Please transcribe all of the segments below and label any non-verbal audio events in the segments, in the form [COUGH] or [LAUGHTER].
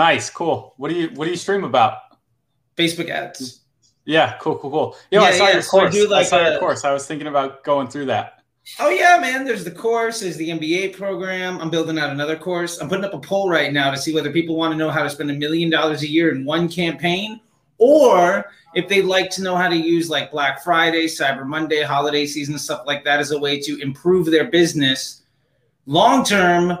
Nice, cool. What do you what do you stream about? Facebook ads. Yeah, cool, cool, cool. Yo, Yeah, I saw yeah, your so I course. I like saw a- your uh, course. I was thinking about going through that. Oh yeah, man. There's the course. There's the MBA program. I'm building out another course. I'm putting up a poll right now to see whether people want to know how to spend a million dollars a year in one campaign, or if they'd like to know how to use like Black Friday, Cyber Monday, holiday season, stuff like that as a way to improve their business long term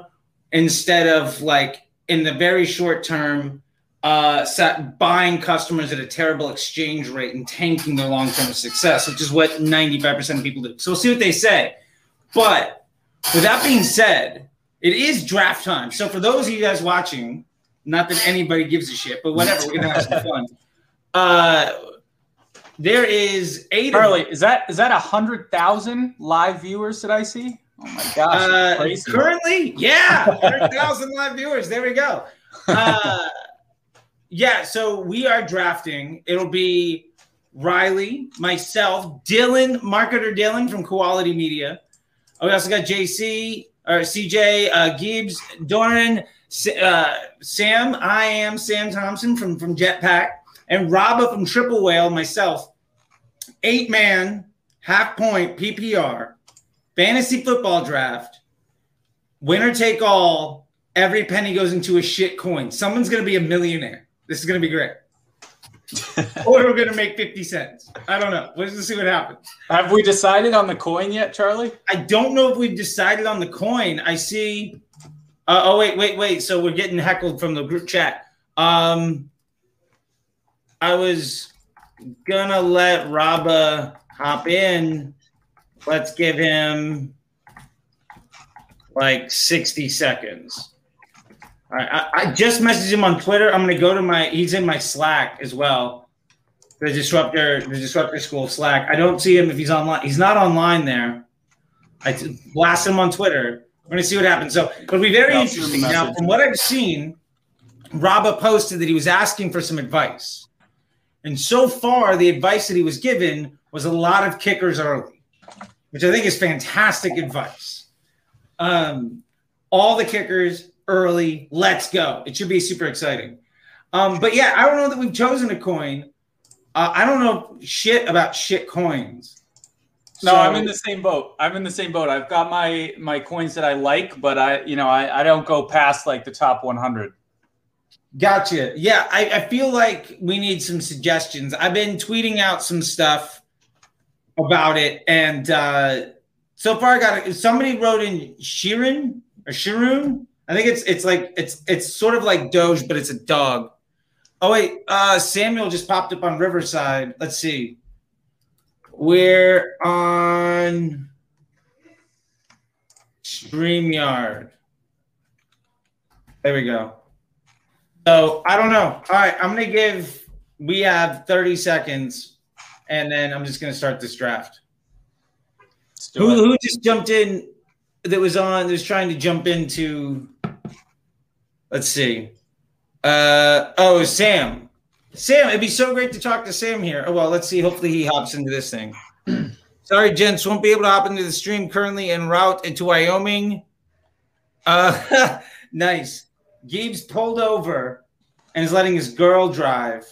instead of like in the very short term uh, sat buying customers at a terrible exchange rate and tanking their long-term success, which is what 95% of people do. So we'll see what they say. But with that being said, it is draft time. So for those of you guys watching, not that anybody gives a shit, but whatever, we're gonna have some fun. [LAUGHS] Uh, there is eight. Charlie, is that is that a hundred thousand live viewers that I see? Oh my gosh, Uh, currently, yeah, 100,000 live viewers. There we go. Uh, yeah, so we are drafting. It'll be Riley, myself, Dylan, marketer Dylan from Quality Media. Oh, we also got JC or CJ, uh, Gibbs, Doren, uh, Sam. I am Sam Thompson from from Jetpack, and Robba from Triple Whale. Myself, eight man, half point PPR fantasy football draft, winner take all. Every penny goes into a shit coin. Someone's gonna be a millionaire. This is gonna be great. [LAUGHS] or we're gonna make 50 cents. I don't know. Let's just see what happens. Have we decided on the coin yet, Charlie? I don't know if we've decided on the coin. I see. Uh, oh wait, wait, wait. So we're getting heckled from the group chat. Um, I was gonna let Raba hop in. Let's give him like 60 seconds. All right, I, I just messaged him on Twitter. I'm gonna go to my. He's in my Slack as well. The disruptor, the disruptor school Slack. I don't see him if he's online. He's not online there. I blast him on Twitter. We're gonna see what happens. So it'll be very I'll shoot him a interesting. Now, from what I've seen, Rabba posted that he was asking for some advice, and so far the advice that he was given was a lot of kickers early, which I think is fantastic advice. Um, all the kickers early. Let's go. It should be super exciting. Um, but yeah, I don't know that we've chosen a coin. Uh, I don't know shit about shit coins. No, So- I'm in the same boat. I'm in the same boat. I've got my my coins that I like, but I you know I, I don't go past like the top 100. Gotcha. Yeah, I, I feel like we need some suggestions. I've been tweeting out some stuff about it, and uh, so far I got. Somebody wrote in Shirin or Shirun. I think it's it's like it's it's sort of like Doge, but it's a dog. Oh wait, uh, Samuel just popped up on Riverside. Let's see. We're on StreamYard. There we go. So I don't know. All right, I'm gonna give. We have 30 seconds, and then I'm just gonna start this draft. Who, who just jumped in? That was on. That was trying to jump into. Let's see. Uh oh, Sam. Sam, it'd be so great to talk to Sam here. Oh well, let's see. Hopefully he hops into this thing. [CLEARS THROAT] Sorry, gents, won't be able to hop into the stream currently en route into Wyoming. Uh, [LAUGHS] nice. Gibbs pulled over and is letting his girl drive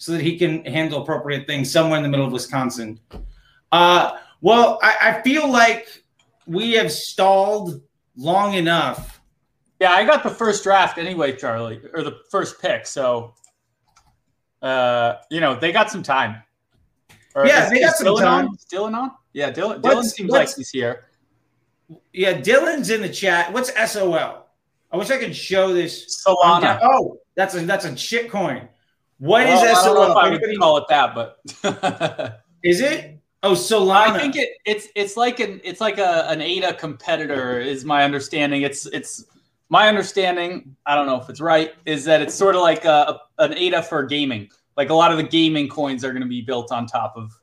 so that he can handle appropriate things somewhere in the middle of Wisconsin. Uh, well, I, I feel like we have stalled long enough. Yeah, I got the first draft anyway, Charlie, or the first pick. So, uh, you know, they got some time. Or Yeah, they got some Dylan time. On? Dylan on? Yeah, Dylan. Dylan Let's- seems like he's here. Yeah, Dylan's in the chat. What's SOL? I wish I could show this. Solana. Oh, that's a that's a shit coin. What is Well, I don't know SOL? if I would call it that, but [LAUGHS] is it? Oh, Solana. I think it, it's it's like an it's like a, an ADA competitor is my understanding. It's it's my understanding. I don't know if it's right. Is that it's sort of like a, an ADA for gaming. Like a lot of the gaming coins are going to be built on top of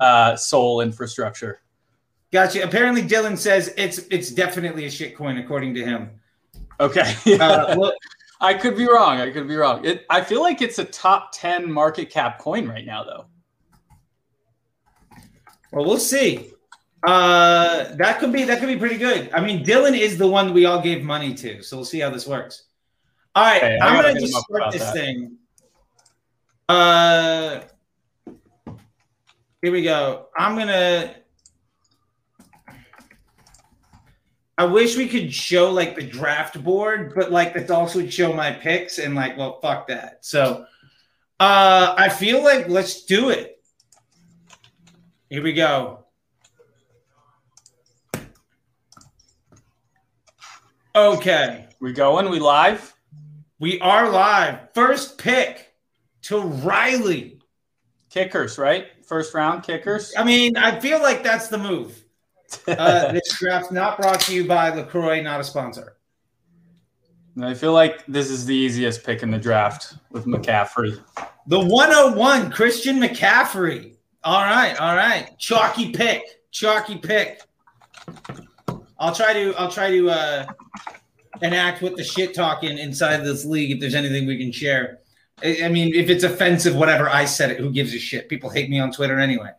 uh, Sol infrastructure. Gotcha. Apparently, Dylan says it's it's definitely a shitcoin according to him. Okay, Uh, [LAUGHS] well, I could be wrong. I could be wrong. It, I feel like it's a top ten market cap coin right now, though. well, we'll see. Uh, that could be that could be pretty good. I mean, Dylan is the one we all gave money to, so we'll see how this works. All right, I I'm gonna just start this that. thing. Uh, here we go. I'm gonna. I wish we could show like the draft board, but like that also would show my picks and like, well, fuck that. So, uh, I feel like let's do it. Here we go. Okay. We going? We live? We are live. First pick to Riley. Kickers, right? First round kickers. I mean, I feel like that's the move. Uh, this draft's not brought to you by LaCroix, not a sponsor. I feel like this is the easiest pick in the draft with McCaffrey. The 101, Christian McCaffrey. All right, all right. Chalky pick. Chalky pick. I'll try to I'll try to uh enact with the shit talking inside this league if there's anything we can share. I I mean, if it's offensive, whatever, I said it. Who gives a shit? People hate me on Twitter anyway.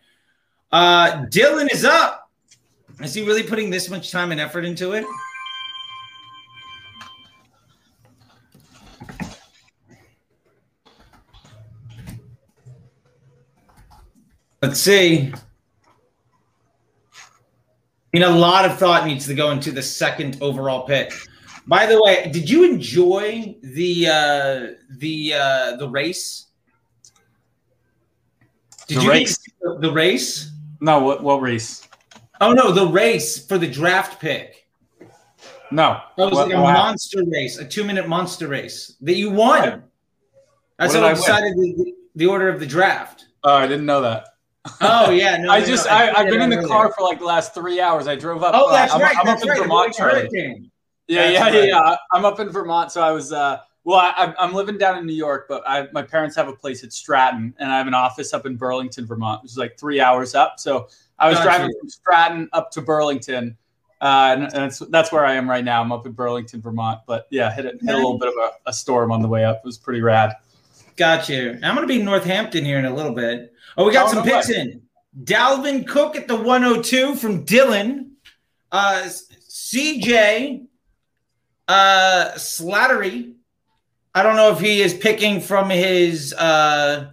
Uh Dylan is up. Is he really putting this much time and effort into it? Let's see. I mean, a lot of thought needs to go into the second overall pick. By the way, did you enjoy the uh, the uh, the race? Did The you race? see the, the race? No, what what race? Oh no, the race for the draft pick. No. That was What- like a monster race, a two minute monster race that you won. That's What how I decided the, the order of the draft. Oh, I didn't know that. Oh yeah, no, [LAUGHS] I no, just no, I, I've been in the earlier. car for like the last three hours. I drove up. Oh, uh, that's I'm, right. I'm that's up in. Vermont, Yeah, yeah, right. yeah, yeah. I'm up in Vermont, so I was. uh Well, I, I'm- I'm living down in New York, but I, my parents have a place at Stratton, and I have an office up in Burlington, Vermont, which is like three hours up. So I was Gotcha. driving from Stratton up to Burlington, uh, and, and that's that's where I am right now. I'm up in Burlington, Vermont. But yeah, hit, it, hit a little bit of a, a storm on the way up. It was pretty rad. Got you. I'm going to be in Northampton here in a little bit. Oh, we got Oh, some no picks in. Dalvin Cook at the 102 from Dylan. Uh, CJ uh, Slattery. I don't know if he is picking from his, uh,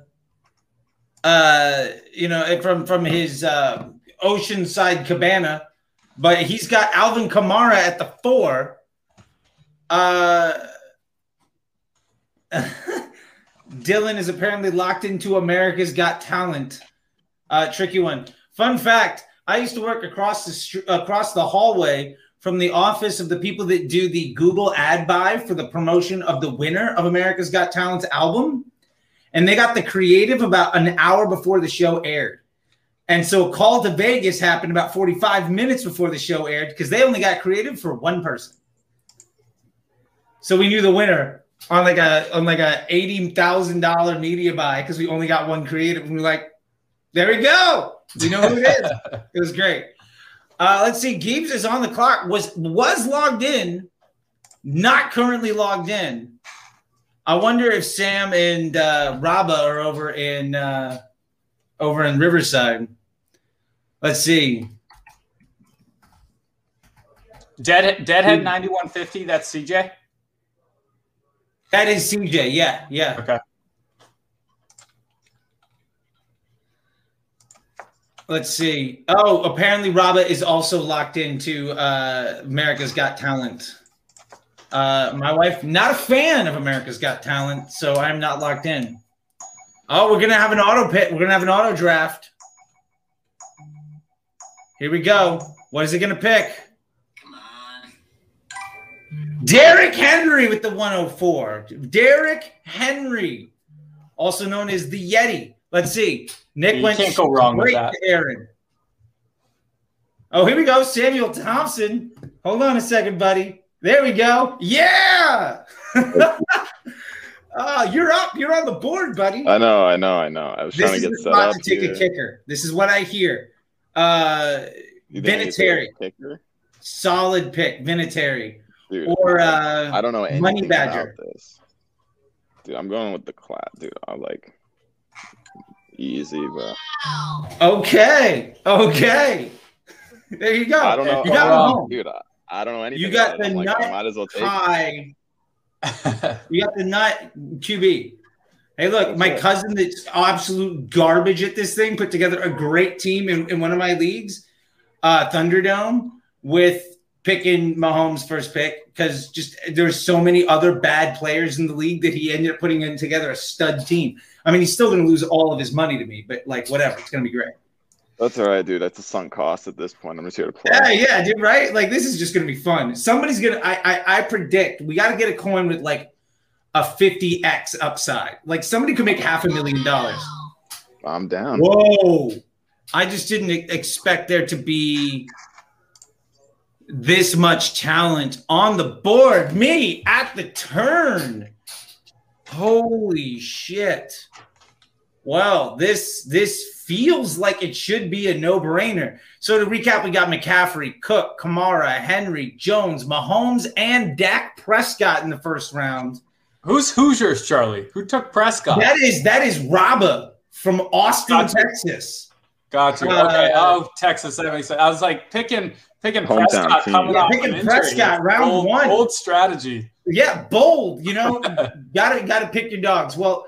uh, you know, from from his uh, Oceanside Cabana, but he's got Alvin Kamara at the four. Uh, [LAUGHS] Dylan is apparently locked into America's Got Talent. Uh, tricky one. Fun fact: I used to work across the across the hallway from the office of the people that do the Google ad buy for the promotion of the winner of America's Got Talent's album, and they got the creative about an hour before the show aired. And so, Call to Vegas happened about 45 minutes before the show aired because they only got creative for one person. So we knew the winner on like a on like a eighty thousand dollar media buy because we only got one creative, and we are like, there we go. We know who it is. [LAUGHS] it was great. Uh, let's see. Gibbs is on the clock. Was was logged in, not currently logged in. I wonder if Sam and uh, Raba are over in uh, over in Riverside. Let's see. Dead Deadhead 9150. That's CJ. That is CJ. Yeah, yeah. Okay. Let's see. Oh, apparently Raba is also locked into uh, America's Got Talent. Uh, my wife, not a fan of America's Got Talent, so I'm not locked in. Oh, we're gonna have an auto pit. We're gonna have an auto draft. Here we go. What is it gonna pick? Come on. Derrick Henry with the 104. Derrick Henry, also known as the Yeti. Let's see. Nick You went can't go wrong with straight that. to Aaron. Oh, here we go. Samuel Thompson. Hold on a second, buddy. There we go. Yeah. oh, [LAUGHS] you're up. You're on the board, buddy. I know, I know, I know. I was this trying to get the set spot up to take here. a kicker. This is what I hear. Uh, You think I need to Vinatieri. take a kicker? solid pick, Vinatieri. Dude, Or I uh, don't know anything Money Badger. about this. Dude, I'm going with the class, dude. I'm like easy, but okay. Okay. There you go. I don't know. You got wrong. him home. dude. I, I don't know anything. You got about it. the like, nut might as well take. high. [LAUGHS] You got the nut QB. Hey, look, my cousin that's absolute garbage at this thing put together a great team in, in one of my leagues, uh, Thunderdome, with picking Mahomes first pick because just there's so many other bad players in the league that he ended up putting in together a stud team. I mean, he's still going to lose all of his money to me, but like whatever, it's going to be great. That's all right, dude. That's a sunk cost at this point. I'm just here to play. Yeah, yeah, dude, right? Like this is just gonna be fun. Somebody's gonna I I, I predict we gotta get a coin with like a 50x upside. Like somebody could make half a million dollars. I'm down. Whoa. I just didn't expect there to be this much talent on the board. Me at the turn. Holy shit. Well, this this feels like it should be a no-brainer. So to recap, we got McCaffrey, Cook, Kamara, Henry, Jones, Mahomes, and Dak Prescott in the first round. Who's Hoosiers, Charlie? Who took Prescott? That is that is Rabba from Austin, Gotcha. Texas. Gotcha. you. Uh, Okay. Oh, Texas. That makes sense. I was like picking picking Hometown Prescott team. coming Yeah, off picking an injury. Prescott, round old, one. Old strategy. Yeah, bold. You know, [LAUGHS] gotta gotta pick your dogs. Well,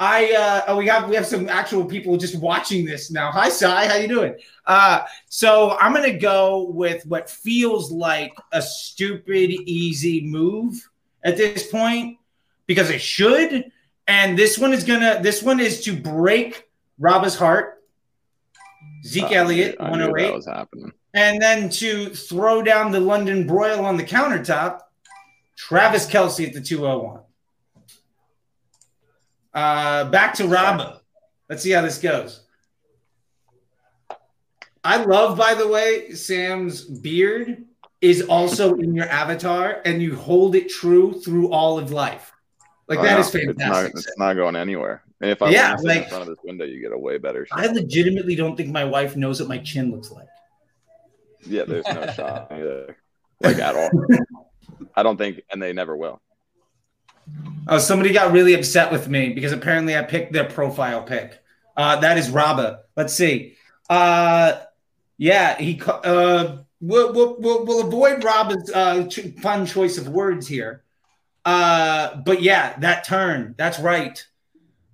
I uh, oh, we have we have some actual people just watching this now. Hi, Sai, how you doing? Uh, so I'm gonna go with what feels like a stupid easy move at this point because it should. And this one is gonna. This one is to break Robba's heart. Zeke Uh, Elliott, I knew that 108. was happening. And then to throw down the London broil on the countertop, Travis Kelce at the 201. Uh, back to Rabba. Let's see how this goes. I love, by the way, Sam's beard is also in your avatar, and you hold it true through all of life. Like Oh, that no, is It's not, fantastic. it's not going anywhere. And if I Yeah, like- in front of this window, you get a way better shot. I legitimately don't think my wife knows what my chin looks like. yeah, there's no [LAUGHS] shot either, like at all. [LAUGHS] I don't think, and they never will. Oh, somebody got really upset with me because apparently I picked their profile pic. Uh, that is Rabba. Let's see. Uh, yeah, he. Uh, we'll, we'll, we'll, we'll avoid Rabba's uh, fun choice of words here. Uh, but yeah, that turn. That's right.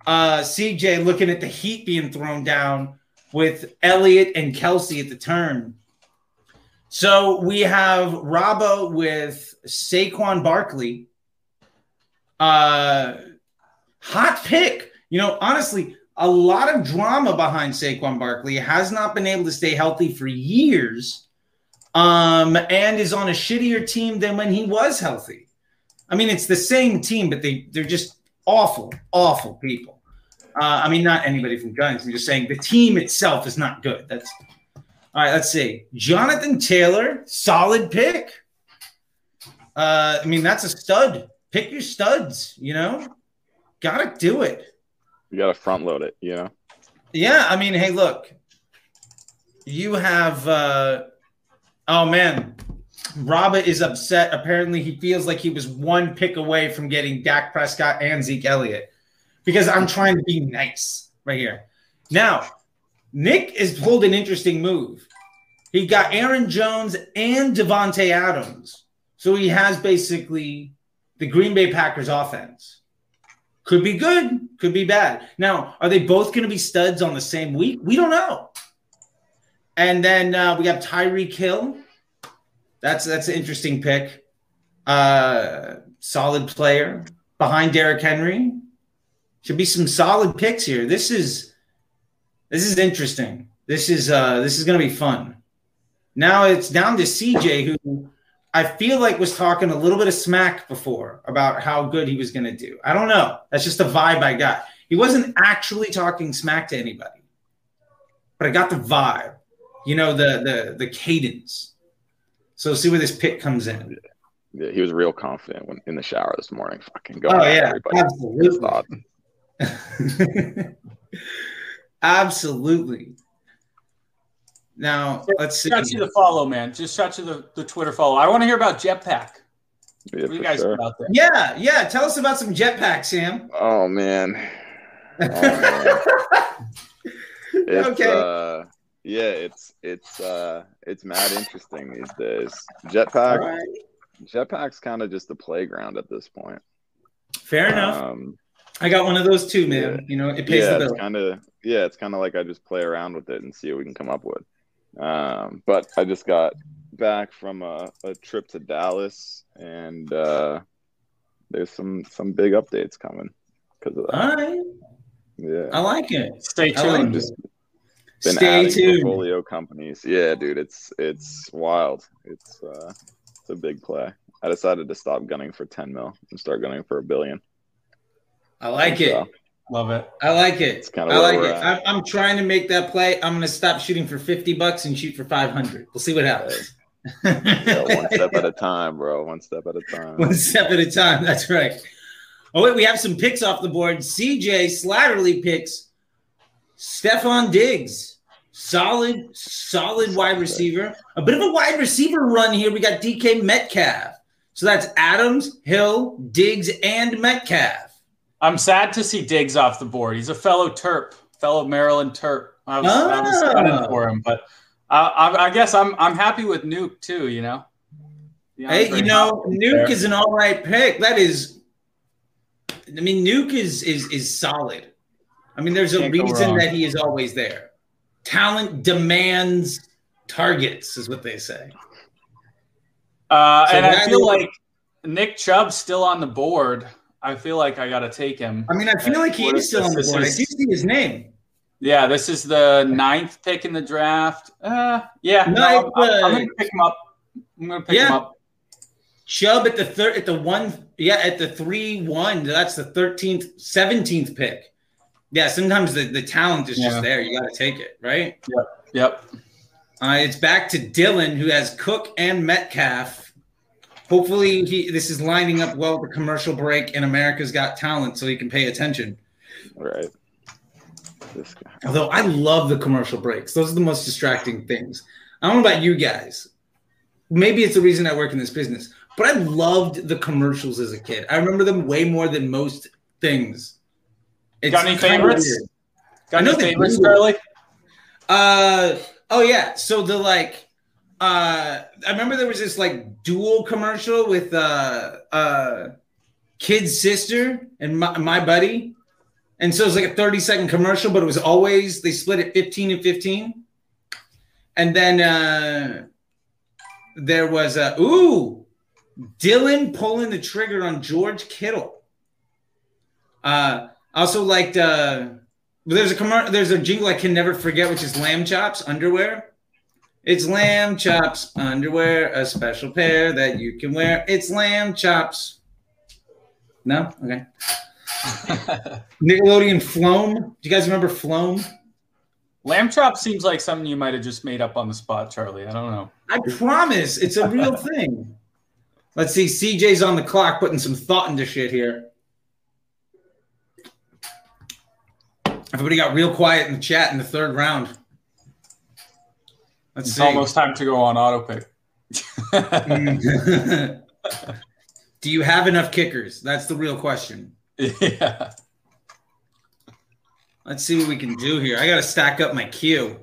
Uh, CJ looking at the heat being thrown down with Elliott and Kelce at the turn. So we have Rabba with Saquon Barkley. Uh, hot pick. You know, honestly, a lot of drama behind Saquon Barkley has not been able to stay healthy for years, um, and is on a shittier team than when he was healthy. I mean, it's the same team, but they they're just awful, awful people. Uh, I mean, not anybody from Guns. I'm just saying the team itself is not good. That's all right. Let's see. Jonathan Taylor, solid pick. Uh, I mean, that's a stud. Pick your studs. You know, gotta do it. You got to front load it, you know. Yeah, I mean, hey, look, you have. uh Oh man, Robert is upset. Apparently, he feels like he was one pick away from getting Dak Prescott and Zeke Elliott because I'm trying to be nice right here. Now, Nick has pulled an interesting move. He got Aaron Jones and Davante Adams, so he has basically the Green Bay Packers offense. Could be good, could be bad. Now, are they both going to be studs on the same week? We don't know. And then uh, we have Tyreek Hill. That's that's an interesting pick. Uh, solid player behind Derrick Henry. Should be some solid picks here. This is this is interesting. This is uh, this is going to be fun. Now it's down to CJ, who I feel like was talking a little bit of smack before about how good he was going to do. I don't know. That's just the vibe I got. He wasn't actually talking smack to anybody, but I got the vibe. You know the the the cadence. So see where this pick comes in. Yeah, he was real confident when in the shower this morning. Fucking going Oh yeah, absolutely, [LAUGHS] absolutely. Now let's see. Shot you the follow, man. Just shot you the, the Twitter follow. I want to hear about Jetpack. Yeah, What do you guys sure. about that? Yeah, yeah. Tell us about some Jetpack, Sam. Oh man. Oh, [LAUGHS] It's, okay. uh, yeah, it's it's uh it's mad interesting these days. Jetpack right. Jetpack's kind of just a playground at this point. Fair enough. Um, I got one of those too, man. yeah. You know, it pays yeah, the it's bill. kind of yeah, it's kind of like I just play around with it and see what we can come up with. Um, but I just got back from a, a trip to Dallas, and uh, there's some some big updates coming because of that. All right. Yeah, I like it. Stay I like tuned. it. just been Stay adding tuned. portfolio companies. Yeah, dude, it's it's wild. It's uh, it's a big play. I decided to stop gunning for 10 mil and start gunning for a billion. I like it. Love it. I like it. It's kinda I like it. I'm I'm trying to make that play. I'm going to stop shooting for 50 bucks and shoot for 500. We'll see what happens. yeah, one [LAUGHS] step at a time, bro. One step at a time. One step at a time. That's right. Oh, wait, we have some picks off the board. CJ Slattery picks Stefon Diggs. Solid, solid wide receiver. A bit of a wide receiver run here. We got DK Metcalf. So that's Adams, Hill, Diggs, and Metcalf. I'm sad to see Diggs off the board. He's a fellow Terp, fellow Maryland Terp. I was, I was Ah. for him, but uh, I, I guess I'm I'm happy with Nuke too. You know. Hey, you know, Nuke is an all right pick. That is, I mean, Nuke is is is solid. I mean, there's a reason that he is always there. Talent demands targets, is what they say. Uh, So and I feel is- like Nick Chubb's still on the board. I feel like I got to take him. I mean, I feel like he is is still on the board. I do see his name. Yeah, this is the ninth pick in the draft. Uh, yeah, no, I'm, I'm- I'm uh, gonna pick him up. I'm gonna pick Yeah. him up. Chubb at the third, at the one, yeah, at the three one. That's the thirteenth, seventeenth pick. Yeah, sometimes the, the talent is Yeah. just there. You got to take it, right? Yep. Uh, it's back to Dylan, who has Cook and Metcalf. Hopefully, he this is lining up well with the commercial break and America's Got Talent, so he can pay attention. Right. This guy. Although I love the commercial breaks; those are the most distracting things. I don't know about you guys. Maybe it's the reason I work in this business, but I loved the commercials as a kid. I remember them way more than most things. It's Got any favorites? Got any favorites. Charlie? Uh oh yeah. So the like uh I remember there was this like dual commercial with uh uh kid's sister and my, my buddy. And so it was like a 30 second commercial, but it was always they split it 15 and 15. And then uh there was a ooh Dylan pulling the trigger on George Kittle. Uh I also liked uh there's a there's a jingle I can never forget, which is lamb chops underwear. It's lamb chops underwear, a special pair that you can wear. It's lamb chops. No, okay. [LAUGHS] Nickelodeon Floam. Do you guys remember Floam? Lamb chop seems like something you might have just made up on the spot, Charlie. I don't know. I promise, it's a real [LAUGHS] thing. Let's see. CJ's on the clock, putting some thought into shit here. Everybody got real quiet in the chat in the third round. Let's It's see. almost time to go on auto pick. [LAUGHS] Do you have enough kickers? That's the real question. yeah. Let's see what we can do here. I got to stack up my queue.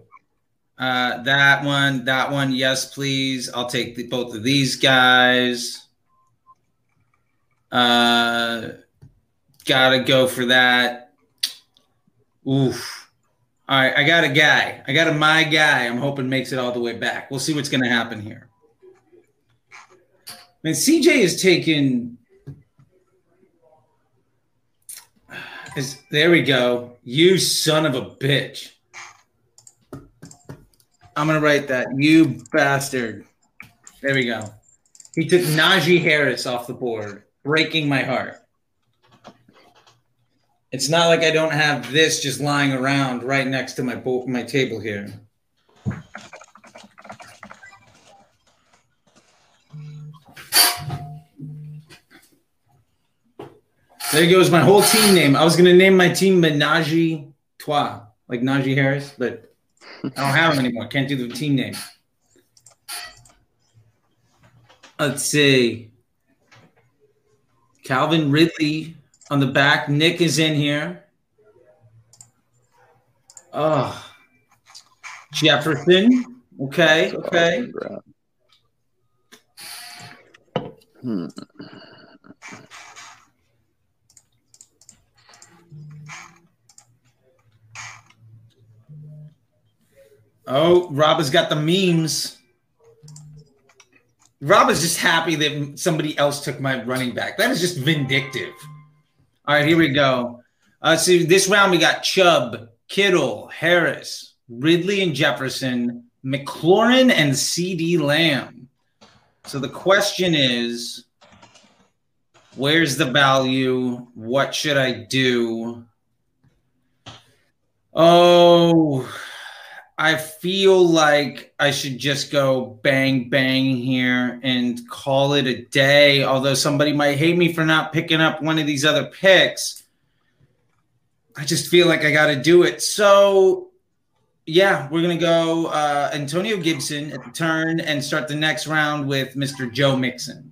Uh, that one, that one, yes, please. I'll take the, both of these guys. Uh, gotta go for that. Oof. All right, I got a guy. I got a my guy. I'm hoping makes it all the way back. We'll see what's gonna happen here. Man, CJ is taking. Is there we go. You son of a bitch. I'm gonna write that. You bastard. There we go. He took Najee Harris off the board, breaking my heart. It's not like I don't have this just lying around right next to my bo- my table here. There goes my whole team name. I was gonna name my team Menage Trois, like Najee Harris, but I don't have him anymore. Can't do the team name. Let's see. Calvin Ridley on the back. Nick is in here. Oh, Jefferson. Okay. Okay. Hmm. Oh, Rob has got the memes. Rob is just happy that somebody else took my running back. That is just vindictive. All right, here we go. Uh, so this round we got Chubb, Kittle, Harris, Ridley and Jefferson, McLaurin and CeeDee Lamb. So the question is, where's the value? What should I do? Oh, I feel like I should just go bang bang here and call it a day. Although somebody might hate me for not picking up one of these other picks, I just feel like I got to do it. So, yeah, we're gonna go uh, Antonio Gibson at the turn and start the next round with Mr. Joe Mixon,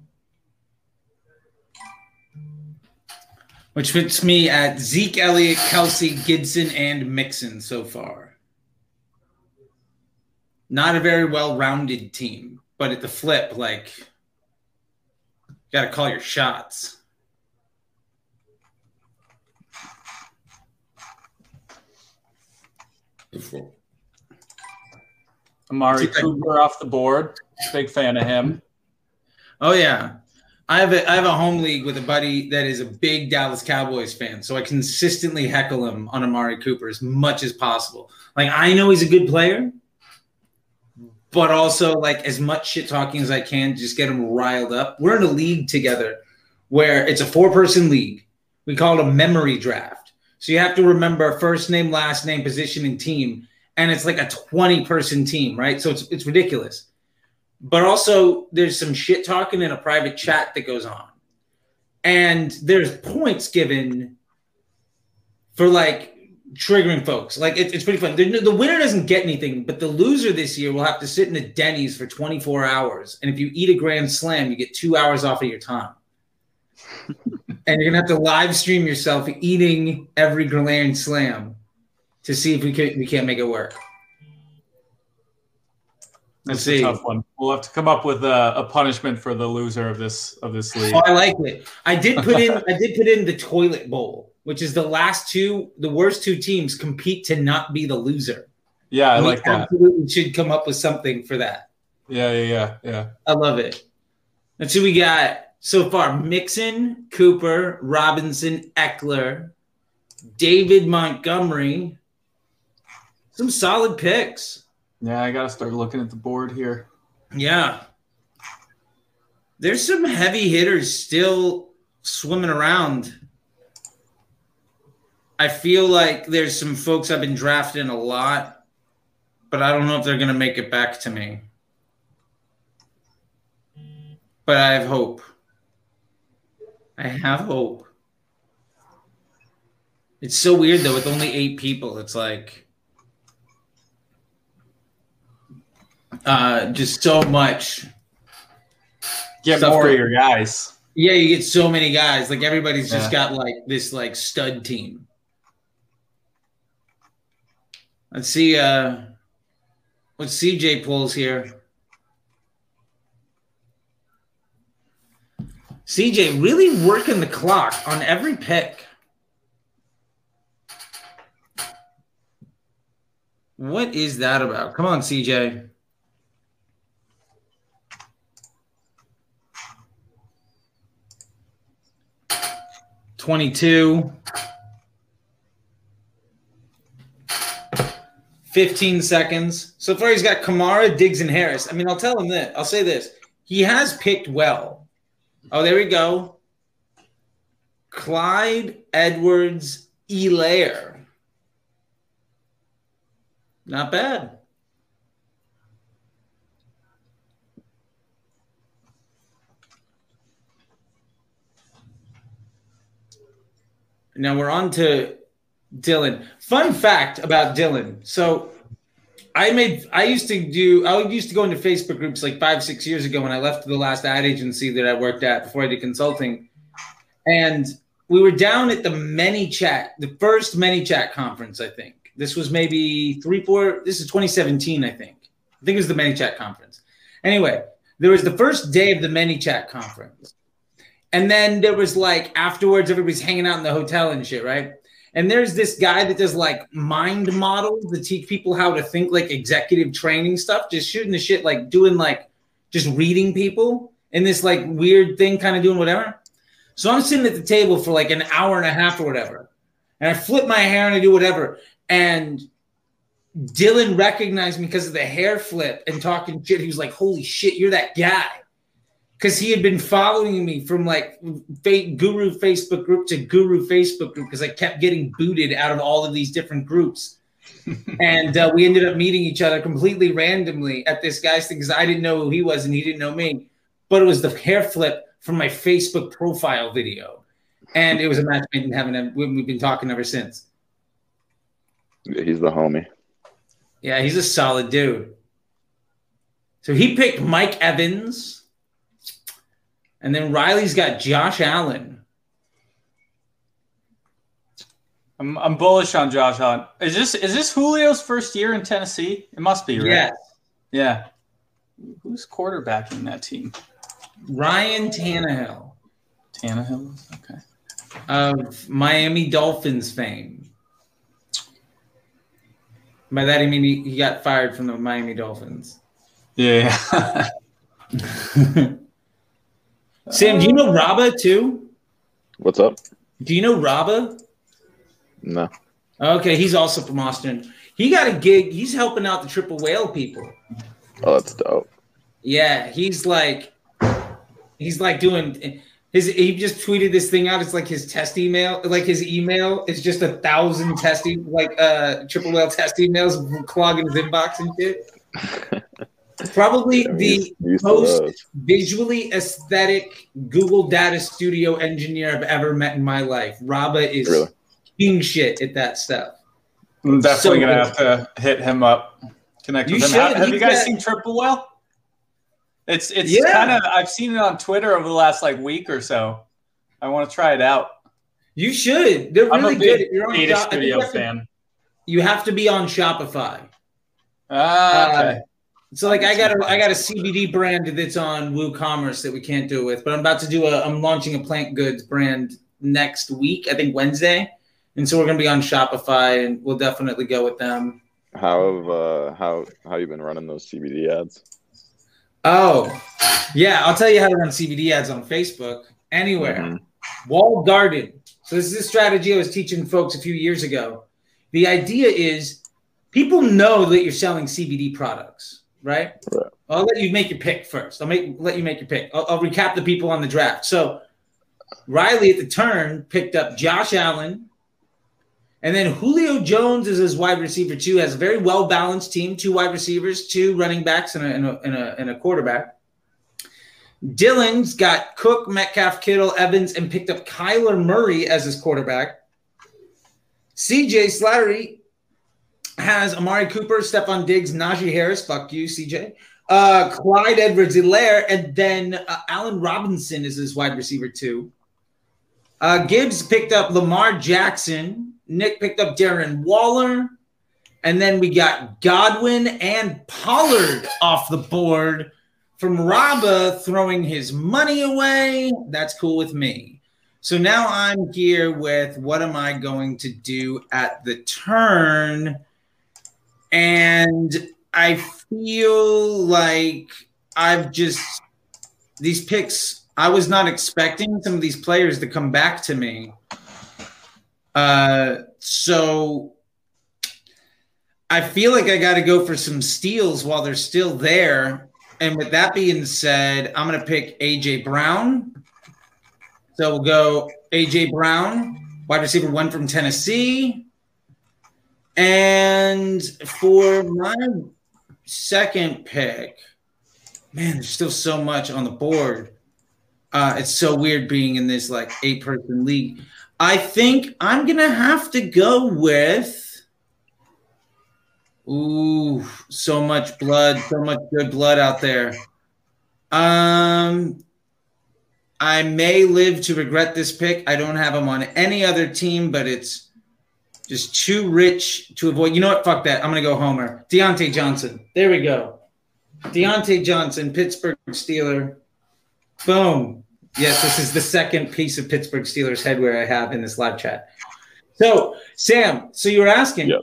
which puts me at Zeke Elliott, Kelce, Gibson, and Mixon so far not a very well rounded team, but at the flip, like, got to call your shots. Amari Cooper off the board. Big fan of him. Oh yeah. I have a I have a home league with a buddy that is a big Dallas Cowboys fan, so I consistently heckle him on Amari Cooper as much as possible. Like I know he's a good player, but also like as much shit talking as I can, just get them riled up. We're in a league together where it's a four person league. We call it a memory draft. So you have to remember first name, last name, position, and team. And it's like a 20 person team, right? So it's, it's ridiculous. But also, there's some shit talking in a private chat that goes on. And there's points given for like triggering folks. Like it, it's pretty fun. The, the, winner doesn't get anything, but the loser this year will have to sit in a Denny's for 24 hours. And if you eat a grand slam, you get two hours off of your time. [LAUGHS] and you're gonna have to live stream yourself eating every grand slam to see if we can we can't make it work. Let's That's see. a tough one. We'll have to come up with a, a, punishment for the loser of this of this oh, league. Oh, I like it. I did put in I did put in the toilet bowl which is the last two, the worst two teams compete to not be the loser. Yeah, I we like that. Absolutely should come up with something for that. Yeah, yeah, yeah, yeah. I love it. Let's see, we got so far Mixon, Cooper, Robinson, Ekeler, David Montgomery. Some solid picks. Yeah, I got to start looking at the board here. Yeah. There's some heavy hitters still swimming around I feel like there's some folks I've been drafting a lot, but I don't know if they're going to make it back to me. But I have hope. I have hope. It's so weird though, with only eight people. It's like uh just so much. Get more of your guys. Yeah, you get so many guys. Like everybody's just yeah. got like this like stud team. Let's see uh, what CJ pulls here. CJ really working the clock on every pick. What is that about? Come on, CJ. Twenty-two. 15 seconds. So far, he's got Kamara, Diggs, and Harris. I mean, I'll tell him that. I'll say this. He has picked well. Oh, there we go. Clyde Edwards Helaire. Not bad. Now we're on to Dylan. Fun fact about Dylan. So I made I used to do I used to go into Facebook groups like five, six years ago when I left the last ad agency that I worked at before I did consulting. And we were down at the ManyChat, the first ManyChat conference, I think. This was maybe three, four, this is 2017, I think. I think it was the ManyChat conference. Anyway, there was the first day of the ManyChat conference. And then there was like afterwards, everybody's hanging out in the hotel and shit, right? And there's this guy that does like mind models to teach people how to think like executive training stuff, just shooting the shit, like doing like just reading people in this like weird thing, kind of doing whatever. So I'm sitting at the table for like an hour and a half or whatever. And I flip my hair and I do whatever. And Dylan recognized me because of the hair flip and talking shit. He was like, Holy shit, you're that guy. Because he had been following me from like fake Guru Facebook group to Guru Facebook group because I kept getting booted out of all of these different groups. [LAUGHS] and uh, we ended up meeting each other completely randomly at this guy's thing because I didn't know who he was and he didn't know me. But it was the hair flip from my Facebook profile video. And it was a match made in heaven. And we've been talking ever since. Yeah, he's the homie. Yeah, he's a solid dude. So he picked Mike Evans. And then Riley's got Josh Allen. I'm, I'm bullish on Josh Allen. Is this is this Julio's first year in Tennessee? It must be, right? Yeah. Yeah. Who's quarterbacking that team? Ryan Tannehill Tannehill. Okay. of Miami Dolphins fame. By that I mean he, he got fired from the Miami Dolphins. Yeah. [LAUGHS] [LAUGHS] Sam, do you know Raba too? What's up? Do you know Raba? No. Okay, he's also from Austin. He got a gig. He's helping out the Triple Whale people. Oh, that's dope. Yeah, he's like, he's like doing his. He just tweeted this thing out. It's like his test email, like his email is just a thousand testing, like uh Triple Whale test emails clogging his inbox and shit. [LAUGHS] Probably the he's used to most visually aesthetic Google Data Studio engineer I've ever met in my life. Raba is Really? king shit at that stuff. I'm definitely So gonna have to hit him up. Connect You with him. should. Have, have He's you guys got- seen Triple Whale? It's it's Yeah. kind of I've seen it on Twitter over the last like week or so. I want to try it out. You should. They're I'm really a good. big If you're on Data Shop- Studio you have to- fan. You have to be on Shopify. Ah, okay. So like I got a I got a CBD brand that's on WooCommerce that we can't do it with, but I'm about to do a I'm launching a plant goods brand next week, I think Wednesday. And so we're gonna be on Shopify and we'll definitely go with them. How have uh how how you been running those CBD ads? Oh, yeah, I'll tell you how to run CBD ads on Facebook anywhere. Mhm. Walled garden. So this is a strategy I was teaching folks a few years ago. The idea is people know that you're selling CBD products, right? Right. I'll let you make your pick first. I'll make let you make your pick. I'll, I'll recap the people on the draft. So Riley at the turn picked up Josh Allen, and then Julio Jones is his wide receiver too. Has a very well balanced team: two wide receivers, two running backs, and a, and a, and a, and a quarterback. Dylan's got Cook, Metcalf, Kittle, Evans, and picked up Kyler Murray as his quarterback. CJ Slattery has Amari Cooper, Stefon Diggs, Najee Harris. Fuck you, CJ. Uh, Clyde Edwards Helaire, and then uh, Allen Robinson is his wide receiver, too. Uh, Gibbs picked up Lamar Jackson. Nick picked up Darren Waller. And then we got Godwin and Pollard off the board from Raba throwing his money away. That's cool with me. So now I'm here with what am I going to do at the turn? And I feel like I've just these picks. I was not expecting some of these players to come back to me. Uh, so I feel like I got to go for some steals while they're still there. And with that being said, I'm going to pick AJ Brown. So we'll go AJ Brown, wide receiver one from Tennessee. And for my second pick, man, there's still so much on the board. Uh, it's so weird being in this like eight person league. I think I'm gonna have to go with. Ooh, so much blood, so much good blood out there. Um, I may live to regret this pick. I don't have him on any other team, but it's just too rich to avoid. You know what? Fuck that. I'm gonna go Homer. Diontae Johnson. There we go. Diontae Johnson, Pittsburgh Steeler. Boom. Yes, this is the second piece of Pittsburgh Steelers headwear I have in this live chat. So, Sam, so you're asking, Yep.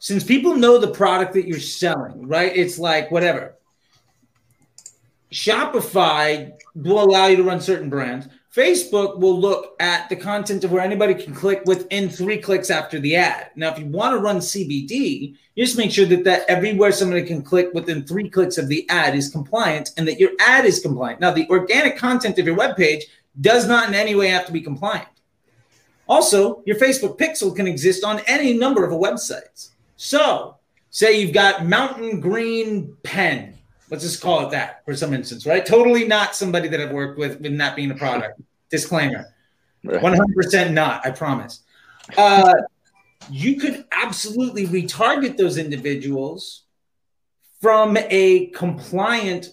since people know the product that you're selling, right? It's like whatever. Shopify will allow you to run certain brands. Facebook will look at the content of where anybody can click within three clicks after the ad. Now, if you want to run CBD, you just make sure that, that everywhere somebody can click within three clicks of the ad is compliant and that your ad is compliant. Now, the organic content of your webpage does not in any way have to be compliant. Also, your Facebook pixel can exist on any number of websites. So, say you've got Mountain Green Pen. Let's just call it that for some instance, right? Totally not somebody that I've worked with, with not being a product. [LAUGHS] Disclaimer. 100% not, I promise. Uh, you could absolutely retarget those individuals from a compliant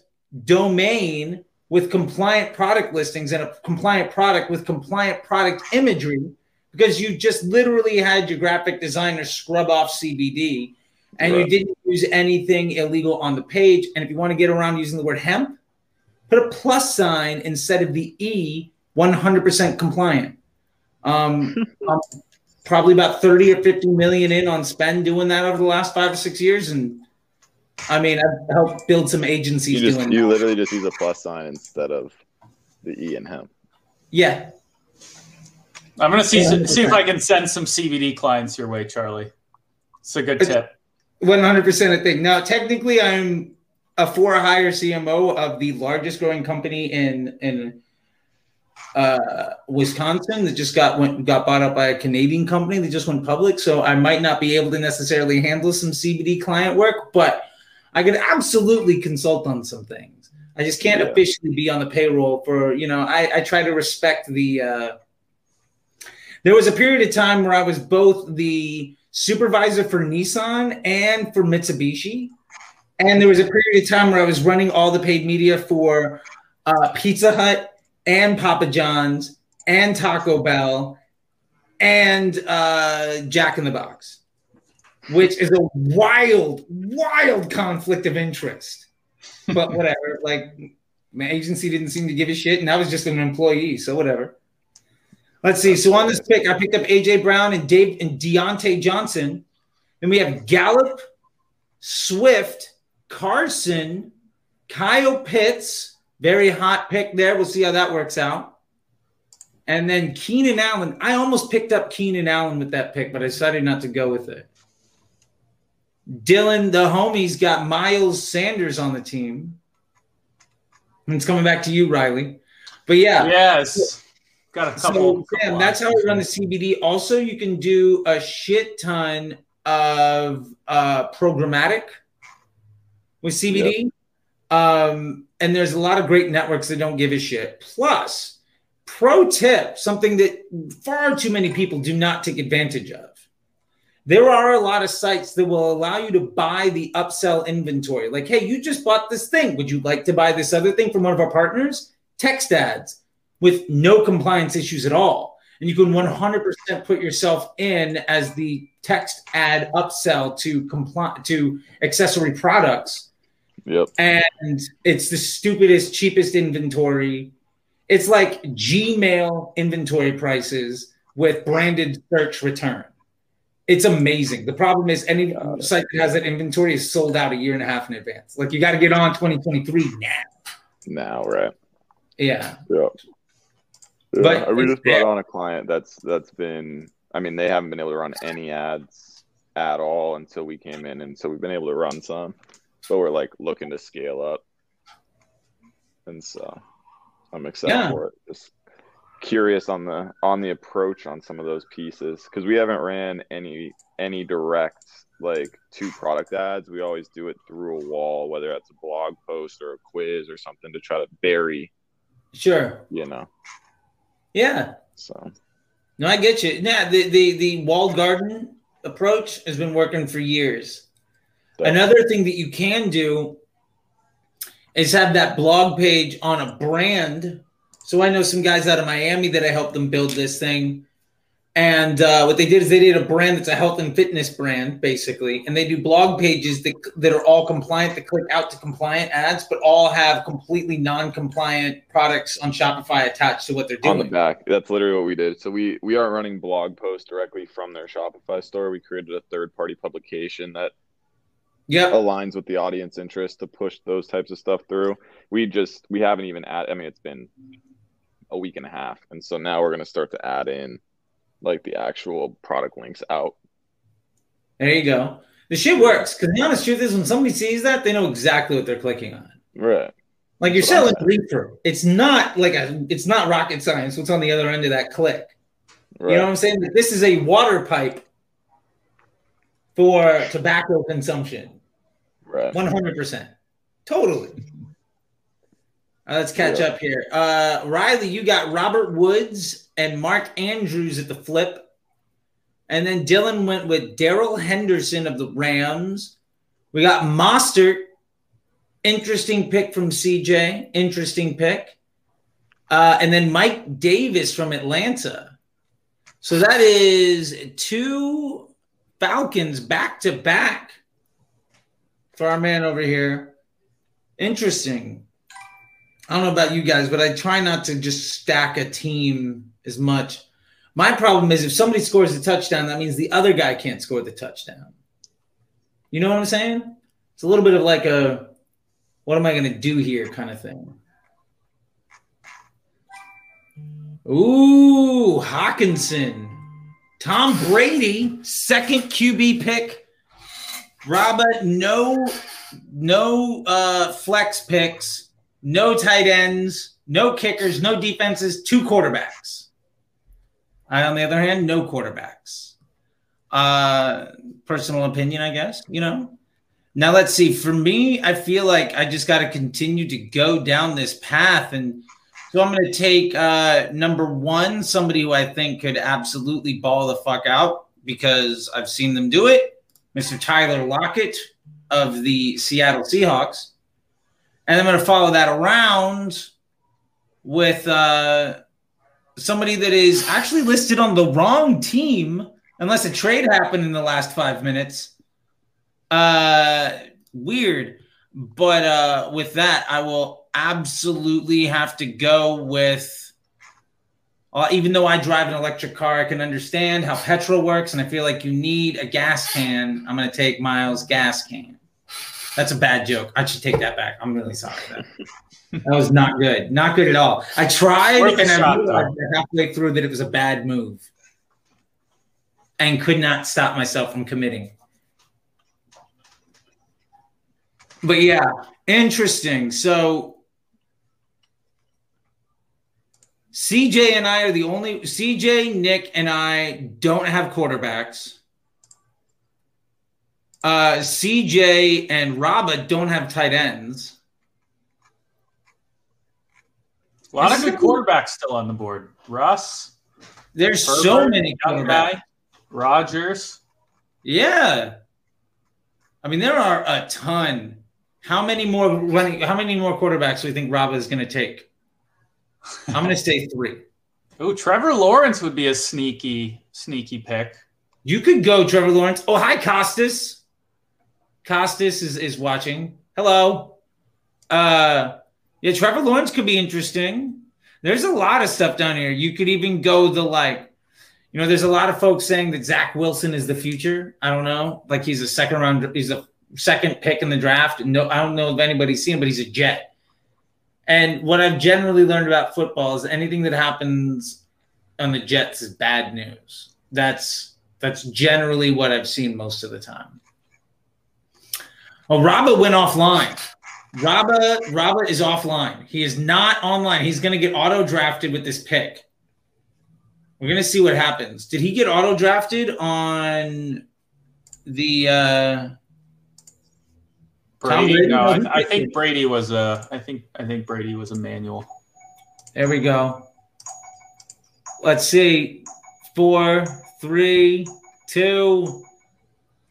domain with compliant product listings and a compliant product with compliant product imagery because you just literally had your graphic designer scrub off CBD and you didn't use anything illegal on the page. And if you want to get around using the word hemp, put a plus sign instead of the E, 100% compliant. Um, I'm [LAUGHS] probably about 30 or 50 million in on spend doing that over the last five or six years. And I mean, I've helped build some You agencies just doing you that. literally just use a plus sign instead of the E and hemp. Yeah. I'm gonna see Yeah. see if I can send some CBD clients your way, Charlie. It's a good tip. 100% a thing. Now, technically, I'm a for hire CMO of the largest growing company in in uh, Wisconsin that just got went got bought up by a Canadian company that just went public. So I might not be able to necessarily handle some CBD client work, but I could absolutely consult on some things. I just can't Yeah. officially be on the payroll for you know. I, I try to respect the. Uh, there was a period of time where I was both the supervisor for Nissan and for Mitsubishi. And there was a period of time where I was running all the paid media for uh, Pizza Hut and Papa John's and Taco Bell and uh, Jack in the Box, which is a wild, wild conflict of interest. But [LAUGHS] whatever, like my agency didn't seem to give a shit, and I was just an employee, so whatever. Let's see. So on this pick, I picked up AJ Brown and Dave and Diontae Johnson. Then we have Gallup, Swift, Carson, Kyle Pitts. Very hot pick there. We'll see how that works out. And then Keenan Allen. I almost picked up Keenan Allen with that pick, but I decided not to go with it. Dylan, the homies, got Miles Sanders on the team. And it's coming back to you, Riley. But yeah, Yes. Got a couple. so, couple Sam, that's how we run the CBD. Also, you can do a shit ton of uh, programmatic with CBD. Um, and there's a lot of great networks that don't give a shit. Plus, pro tip something that far too many people do not take advantage of. There are a lot of sites that will allow you to buy the upsell inventory. Like, hey, you just bought this thing. Would you like to buy this other thing from one of our partners? Text ads with no compliance issues at all. And you can 100% put yourself in as the text ad upsell to comply to accessory products. Yep. And it's the stupidest, cheapest inventory. It's like Gmail inventory prices with branded search return. It's amazing. The problem is any site that has that inventory is sold out a year and a half in advance. Like you got to get on 2023 now. Now, right? Yeah. Yep. Yeah, But we just brought on a client that's that's been. I mean, they haven't been able to run any ads at all until we came in, and so we've been able to run some. But we're like looking to scale up, and so I'm excited Yeah. for it. Just curious on the on the approach on some of those pieces because we haven't ran any any direct like two product ads. We always do it through a wall, whether that's a blog post or a quiz or something to try to bury, Sure. you know. Yeah. So No, I get you. Yeah, the the the walled garden approach has been working for years. Another thing that you can do is have that blog page on a brand. So I know some guys out of Miami that I helped them build this thing. And uh, what they did is they did a brand that's a health and fitness brand, basically, and they do blog pages that, that are all compliant, that click out to compliant ads, but all have completely non-compliant products on Shopify attached to what they're doing. on the back. That's literally what we did. So we we aren't running blog posts directly from their Shopify store. We created a third party publication that Yep. aligns with the audience interest to push those types of stuff through. We just we haven't even add. I mean, it's been a week and a half, and so now we're gonna start to add in like the actual product links out. There you go. The shit works because the honest truth is, when somebody sees that, they know exactly what they're clicking on. Right. Like you're That's selling I'm reefer. It's not like a. It's not rocket science. What's on the other end of that click? Right. You know what I'm saying? This is a water pipe for tobacco consumption. right. One hundred percent. Totally. Let's catch Yeah. up here. Uh, Riley, you got Robert Woods and Mark Andrews at the flip. And then Dylan went with Darrell Henderson of the Rams. We got Mostert. Interesting pick from CJ. Interesting pick. Uh, and then Mike Davis from Atlanta. So that is two Falcons back to back for our man over here. Interesting. I don't know about you guys, but I try not to just stack a team as much. My problem is if somebody scores a touchdown, that means the other guy can't score the touchdown. You know what I'm saying? It's a little bit of like a what am I going to do here kind of thing. Ooh, Hockenson. Tom Brady, second QB pick. Robert, no, no uh, flex picks, no tight ends, no kickers, no defenses, two quarterbacks. I, on the other hand, no quarterbacks. Uh, personal opinion, I guess. You know. Now let's see. For me, I feel like I just got to continue to go down this path, and so I'm going to take uh, number one, somebody who I think could absolutely ball the fuck out because I've seen them do it, Mr. Tyler Lockett of the Seattle Seahawks, and I'm going to follow that around with uh, somebody that is actually listed on the wrong team, unless a trade happened in the last five minutes. Uh, weird. But uh, with that, I will absolutely have to go with. Uh, even though I drive an electric car, I can understand how petrol works, and I feel like you need a gas can. I'm going to take Miles' gas can. That's a bad joke. I should take that back. I'm really sorry. That, that was not good. Not good at all. I tried, Worth and I realized halfway through that it was a bad move, and could not stop myself from committing. But yeah, interesting. So CJ and I are the only CJ, Nick, and I don't have quarterbacks. Uh, CJ and Rabah don't have tight ends. A lot of good quarterbacks still on the board. Russ, There's Herbert, so many young guy, Rodgers. Yeah. I mean, there are a ton. How many more running? How many more quarterbacks do you think Rabah is going to take? I'm going to say three. [LAUGHS] Oh, Trevor Lawrence would be a sneaky, sneaky pick. You could go Trevor Lawrence. Oh, hi, Costas. Costas is, is watching. Hello. Uh, yeah, Trevor Lawrence could be interesting. There's a lot of stuff down here. You could even go the like, you know, there's a lot of folks saying that Zach Wilson is the future. I don't know. Like he's a second round, he's a second pick in the draft. No, I don't know if anybody's seen him, but he's a jet. And what I've generally learned about football is anything that happens on the Jets is bad news. That's that's generally what I've seen most of the time. Well, Rabah went offline. Rabah, Rabah is offline. He is not online. He's going to get auto drafted with this pick. We're going to see what happens. Did he get auto drafted on the? Uh, Brady. Brady No, I, I think Brady was a. I think I think Brady was a manual. there we go. Let's see. Four, three, two.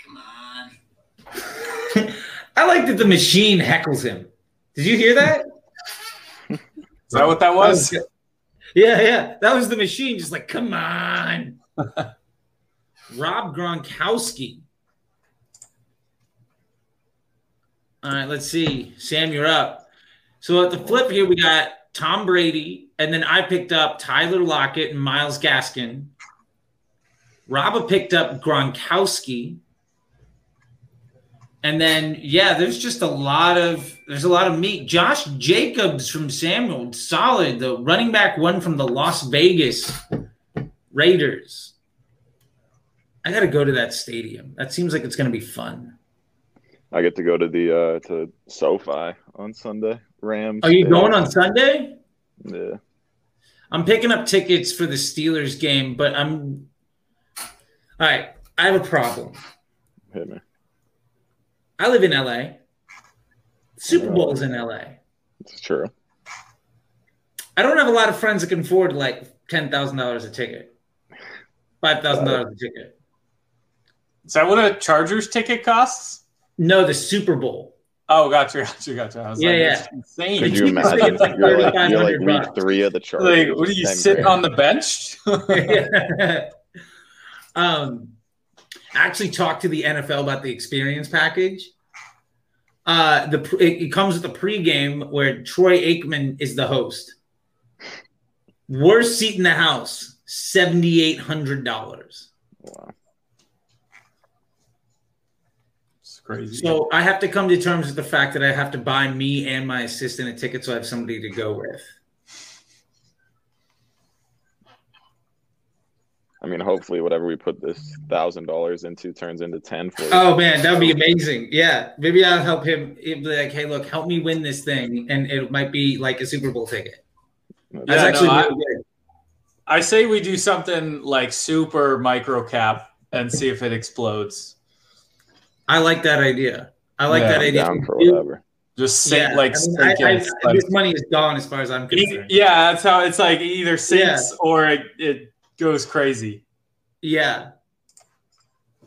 Come on. I like that the machine heckles him. Did you hear that? Is that what that was? [LAUGHS] Yeah, yeah. That was the machine, just like, come on. [LAUGHS] Rob Gronkowski. All right, let's see. Sam, you're up. So at the flip here, we got Tom Brady, and then I picked up Tyler Lockett and Myles Gaskin. Rabah picked up Gronkowski. And then yeah, there's just a lot of there's a lot of meat. Josh Jacobs from Samuel, solid. The running back one from the Las Vegas Raiders. I got to go to that stadium. That seems like it's going to be fun. I get to go to the uh to SoFi on Sunday. Rams. Are you going on Sunday? Yeah. I'm picking up tickets for the Steelers game, but I'm all right. I have a problem. Hit me. I live in LA. Super Bowl's in LA. It's true. I don't have a lot of friends that can afford like ten thousand dollars a ticket, five thousand dollars a ticket. Is that what a Chargers ticket costs? No, the Super Bowl. Oh, gotcha, gotcha, gotcha. I was Yeah, like, yeah. that's insane. Could you cheapest imagine? ticket's like you're like, you're like week bucks. [LAUGHS] three of the Chargers. Like, what are you sitting grand. on the bench? [LAUGHS] [LAUGHS] um, I actually talked to the NFL about the experience package. Uh, the it, it comes with a pregame where Troy Aikman is the host. Worst seat in the house, seventy eight hundred dollars. Wow. it's crazy. So I have to come to terms with the fact that I have to buy me and my assistant a ticket so I have somebody to go with. I mean, hopefully, whatever we put this thousand dollars into turns into ten for you. Oh man, that would be amazing. Yeah, maybe I'll help him. It'd be like, hey, look, help me win this thing, and it might be like a Super Bowl ticket. That's Yeah, actually no, I- really good. I say we do something like super micro cap and see if it explodes. I like that idea. I like Yeah, that idea. down for whatever. Just sink, Yeah, like, I mean, sink I- in. I- Like, this money is gone as far as I'm e- concerned. yeah, that's how it's like. Either sinks or it, it goes crazy. Yeah.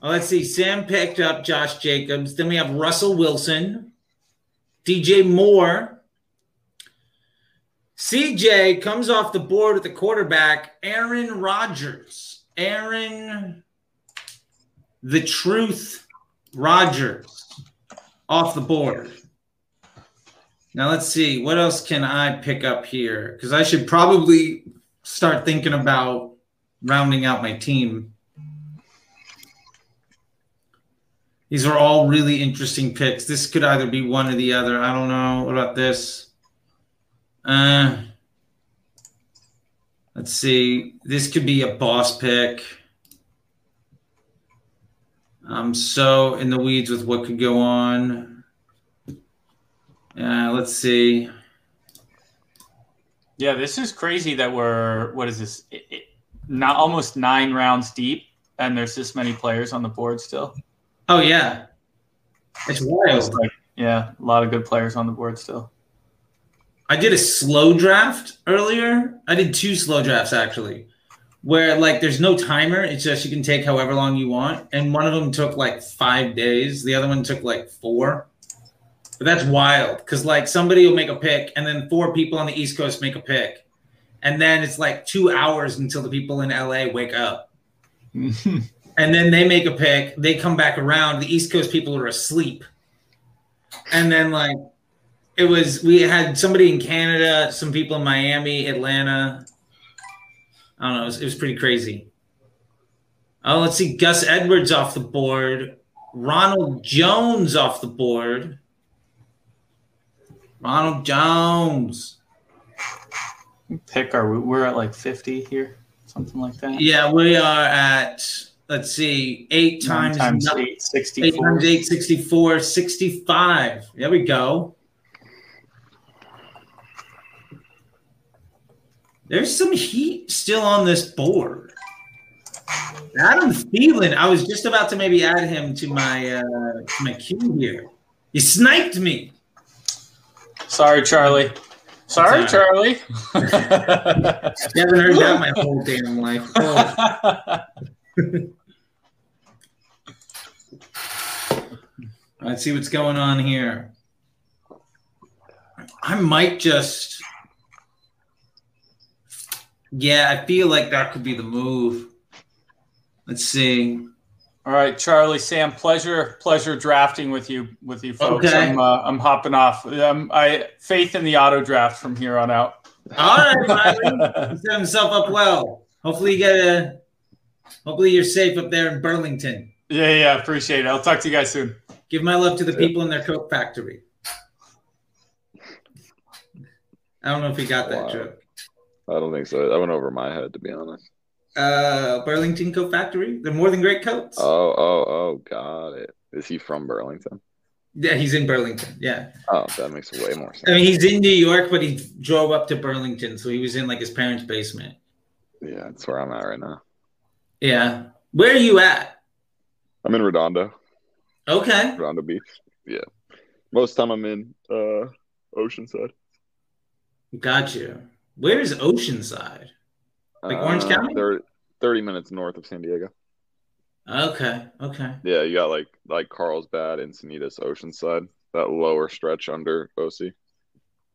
Well, let's see. Sam picked up Josh Jacobs. Then we have Russell Wilson, DJ Moore. CJ comes off the board with the quarterback, Aaron Rodgers. Aaron, the truth, Rodgers off the board. Now let's see. What else can I pick up here? Because I should probably start thinking about rounding out my team. These are all really interesting picks. This could either be one or the other. I don't know. What about this? Uh, let's see. This could be a boss pick. I'm so in the weeds with what could go on. Uh, let's see. Yeah, this is crazy that we're what is this? Not almost nine rounds deep, and there's this many players on the board still. Oh yeah, it's It's wild. like, yeah, a lot of good players on the board still. I did a slow draft earlier. I did two slow drafts actually, where like there's no timer. It's just you can take however long you want. And one of them took like five days. The other one took like four. But that's wild because like somebody will make a pick, and then four people on the East Coast make a pick, and then it's like two hours until the people in LA wake up. [LAUGHS] and then they make a pick. They come back around. The East Coast people are asleep, and then like it was we had somebody in Canada, some people in Miami, Atlanta. I don't know. It was, it was pretty crazy. Oh, let's see. Gus Edwards off the board. Ronald Jones off the board. Ronald Jones. Pick are we? We're at like fifty here, something like that. Yeah, we are at let's see, eight times, times no- eight, eight 64. times eight, 64, 65. There we go. There's some heat still on this board. Adam Thielen, I was just about to maybe add him to my uh, to my queue here. You sniped me. Sorry, Charlie. Sorry, Charlie. [LAUGHS] Haven't heard that my whole damn life. Oh. [LAUGHS] Let's see what's going on here. I might just. Yeah, I feel like that could be the move. Let's see. All right, Charlie, Sam, pleasure, pleasure drafting with you, with you folks. Okay. I'm, uh, I'm hopping off. Um, I faith in the auto draft from here on out. All right, Riley. He's set himself up well. Hopefully you get a. Hopefully you're safe up there in Burlington. Yeah, yeah, appreciate it. I'll talk to you guys soon. Give my love to the people in their Coke factory. I don't know if he got that Wow. joke. I don't think so. That went over my head, to be honest. Uh, Burlington Coat Factory. They're more than great coats. Oh, oh, oh, got it. Is he from Burlington? Yeah, he's in Burlington. Yeah, Oh, that makes way more sense. I mean he's in New York, but he drove up to Burlington, so he was in like his parents' basement. Yeah, that's where I'm at right now. Yeah, where are you at? I'm in Redondo, Okay, Redondo Beach. Yeah, most time I'm in uh Oceanside. got you. Where's Oceanside? Like Orange Uh, County? They're 30 minutes north of San Diego. Okay, okay. Yeah, you got like like Carlsbad, Encinitas, Oceanside, that lower stretch under OC.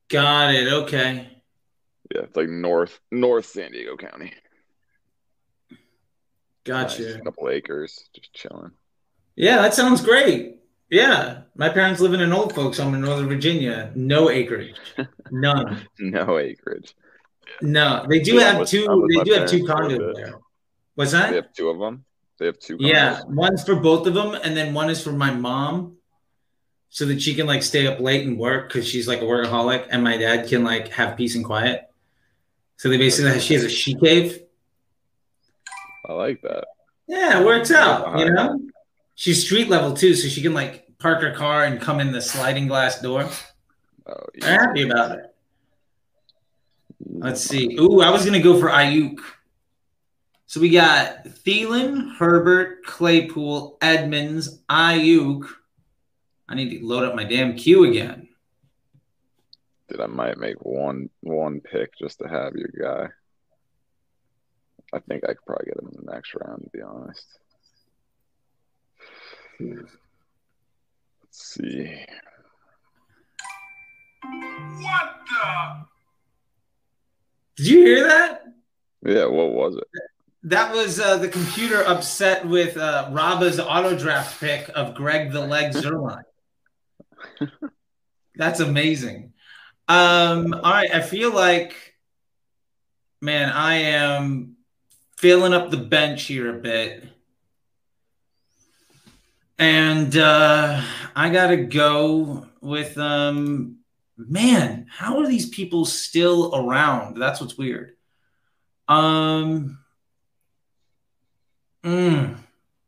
Got it. Okay. Yeah, it's like north North San Diego County. Got Nice, couple acres, just chilling. Yeah, that sounds great. Yeah, my parents live in an old folks home in Northern Virginia. No acreage, [LAUGHS] none. No acreage. No, they do Yeah, have I'm two. They do have two parents a little condos there. What's that? They have two of them. They have two. Yeah, one's for both of them, and then one is for my mom, so that she can like stay up late and work because she's like a workaholic, and my dad can like have peace and quiet. So they basically she has a she cave. I like that. Yeah, it works out. You know, she's street level too, so she can like park her car and come in the sliding glass door. Oh, I'm happy about it. Let's see. Ooh, I was gonna go for Aiyuk. So we got Thielen, Herbert, Claypool, Edmonds, Aiyuk. I need to load up my damn queue again. Dude, I might make one one pick just to have your guy. I think I could probably get him in the next round, to be honest. Let's see. Did you hear that? Yeah, what was it? That was uh, the computer upset with uh, Rabah's auto draft pick of Greg the Leg Zuerlein. [LAUGHS] That's amazing. Um, all right, I feel like, man, I am filling up the bench here a bit. And uh, I got to go with, um, man, how are these people still around? That's what's weird. Um, mm,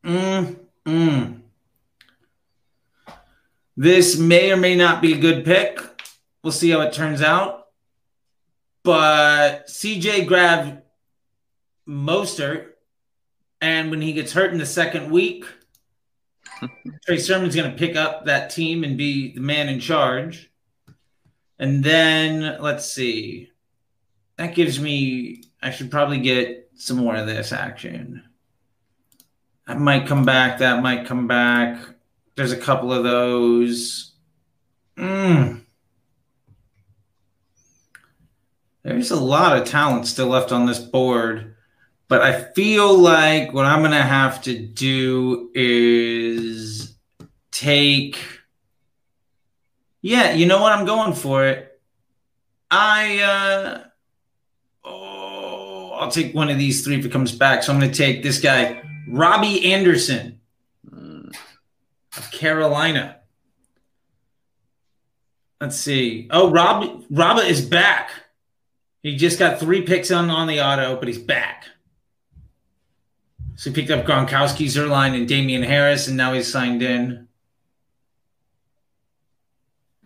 mm, mm. This may or may not be a good pick. We'll see how it turns out. But CJ grabbed Mostert, and when he gets hurt in the second week, [LAUGHS] Trey Sermon's going to pick up that team and be the man in charge. And then let's see. That gives me. I should probably get some more of this action. That might come back. That might come back. There's a couple of those. Mm. There's a lot of talent still left on this board, but I feel like what I'm going to have to do is take. Yeah, you know what? I'm going for it. I. uh Oh, I'll take one of these three if it comes back. So I'm going to take this guy, Robbie Anderson Mm, of Carolina. Let's see. Oh, Rob Rabah is back. He just got three picks on, on the auto, but he's back. So he picked up Gronkowski, Zuerlein, and Damien Harris, and now he's signed in.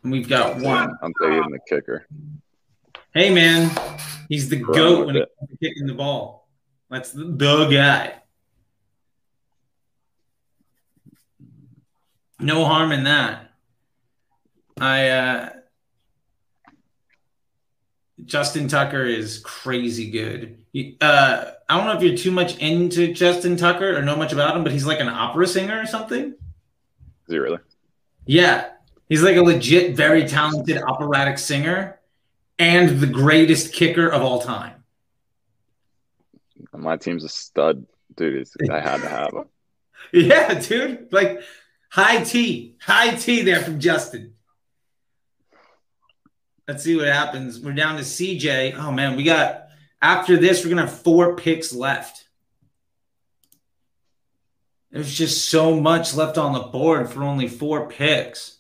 And we've got one. I'm taking the kicker. Hey man, he's the Run goat when it it. comes to kicking the ball. That's the, the guy. No harm in that. I uh Justin Tucker is crazy good. He- Uh, I don't know if you're too much into Justin Tucker or know much about him, but he's like an opera singer or something. Is he really? Yeah, he's like a legit, very talented operatic singer and the greatest kicker of all time. My team's a stud dude, I had to have him. [LAUGHS] Yeah, dude. Like high tea, high tea there from Justin. Let's see what happens. We're down to CJ. Oh man, we got after this, we're gonna have four picks left. There's just so much left on the board for only four picks.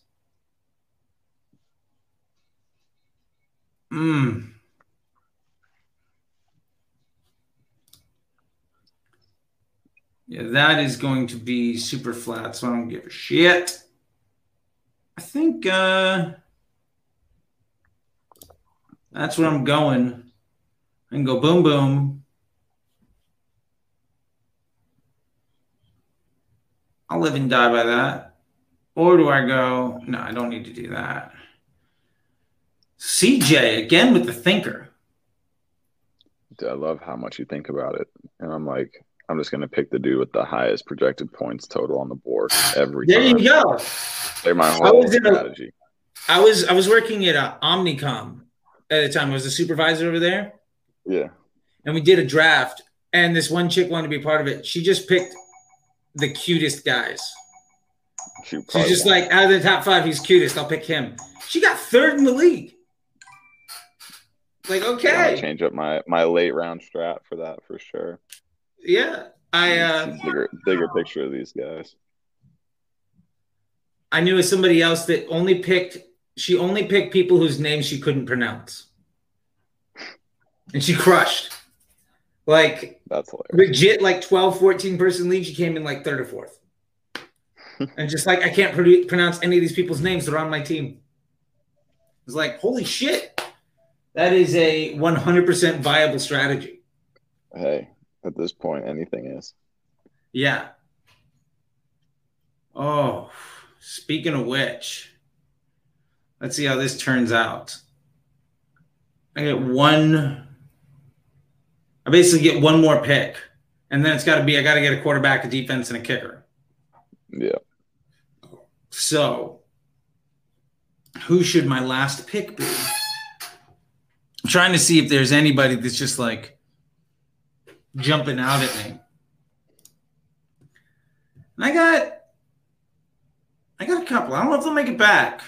Hmm. Yeah, that is going to be super flat, so I don't give a shit. I think uh that's where I'm going. I can go boom boom. I'll live and die by that. Or do I go, no, I don't need to do that. CJ again with the thinker. I love how much you think about it. And I'm like, I'm just gonna pick the dude with the highest projected points total on the board every There time. you go. They're my I whole was strategy. I was I was working at uh, Omnicom at the time. I was a supervisor over there, Yeah. and we did a draft. And this one chick wanted to be part of it. She just picked the cutest guys. She She's just won't. like, out of the top five, he's cutest. I'll pick him. She got third in the league. Like, [LAUGHS] okay, change up my my late round strat for that for sure. yeah. I uh, bigger bigger picture of these guys. I knew of somebody else that only picked. She only picked people whose names she couldn't pronounce, and she crushed. Like That's hilarious. legit, like 12, 14 person league. She came in like third or fourth, [LAUGHS] and just like I can't pronounce any of these people's names. They're on my team. It's like holy shit. That is a 100% viable strategy. Hey, at this point, anything is. Yeah. Oh, speaking of which, let's see how this turns out. I get one. I basically get one more pick, and then it's got to be I got to get a quarterback, a defense, and a kicker. Yeah. So, who should my last pick be? I'm trying to see if there's anybody that's just like jumping out at me. And I got, I got a couple. I don't know if they'll make it back,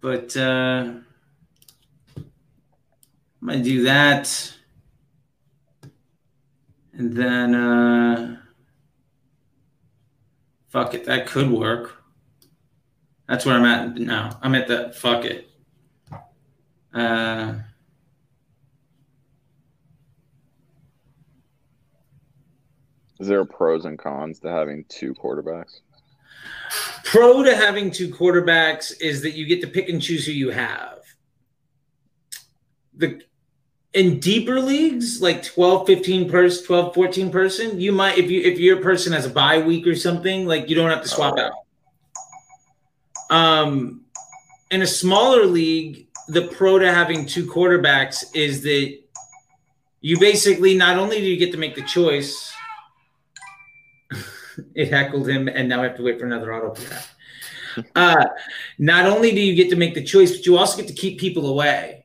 but uh, I'm gonna do that, and then. Uh, Fuck it, that could work. That's where I'm at now. I'm at the fuck it. Uh, Is there pros and cons to having two quarterbacks? pro to having two quarterbacks is that you get to pick and choose who you have. The in deeper leagues like 12 15 person 12 14 person you might if you if your person has a bye week or something like you don't have to swap out um in a smaller league the pro to having two quarterbacks is that you basically not only do you get to make the choice [LAUGHS] it heckled him and now i have to wait for another auto play uh not only do you get to make the choice but you also get to keep people away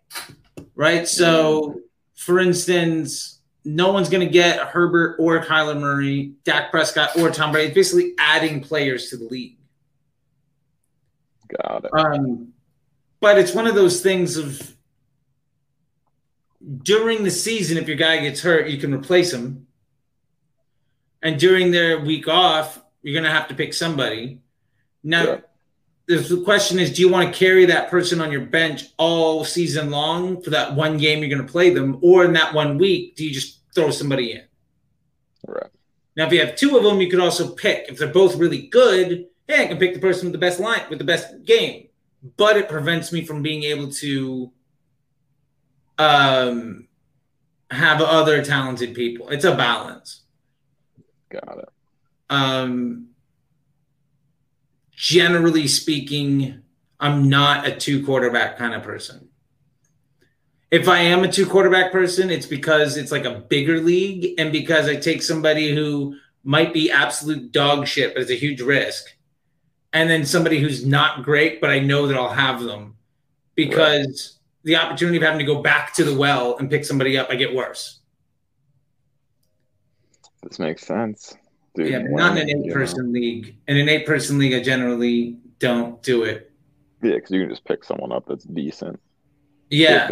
right? So, for instance, no one's going to get Herbert or Kyler Murray, Dak Prescott or Tom Brady. It's basically adding players to the league. Got it. Um, but it's one of those things of during the season, if your guy gets hurt, you can replace him. And during their week off, you're going to have to pick somebody. Now, Yeah. the question is do you want to carry that person on your bench all season long for that one game you're going to play them? Or in that one week, do you just throw somebody in? Right. Now, if you have two of them, you could also pick. If they're both really good, hey, I can pick the person with the best line, with the best game. But it prevents me from being able to um, have other talented people. It's a balance. Got it. Um, generally speaking, I'm not a two quarterback kind of person. If I am a two quarterback person, it's because it's like a bigger league and because I take somebody who might be absolute dog shit, but it's a huge risk. And then somebody who's not great, but I know that I'll have them because the opportunity of having to go back to the well and pick somebody up, I get worse. This makes sense. Dude, yeah, but not in an eight person league. In an eight person league, I generally don't do it. Yeah, because you can just pick someone up that's decent. Yeah.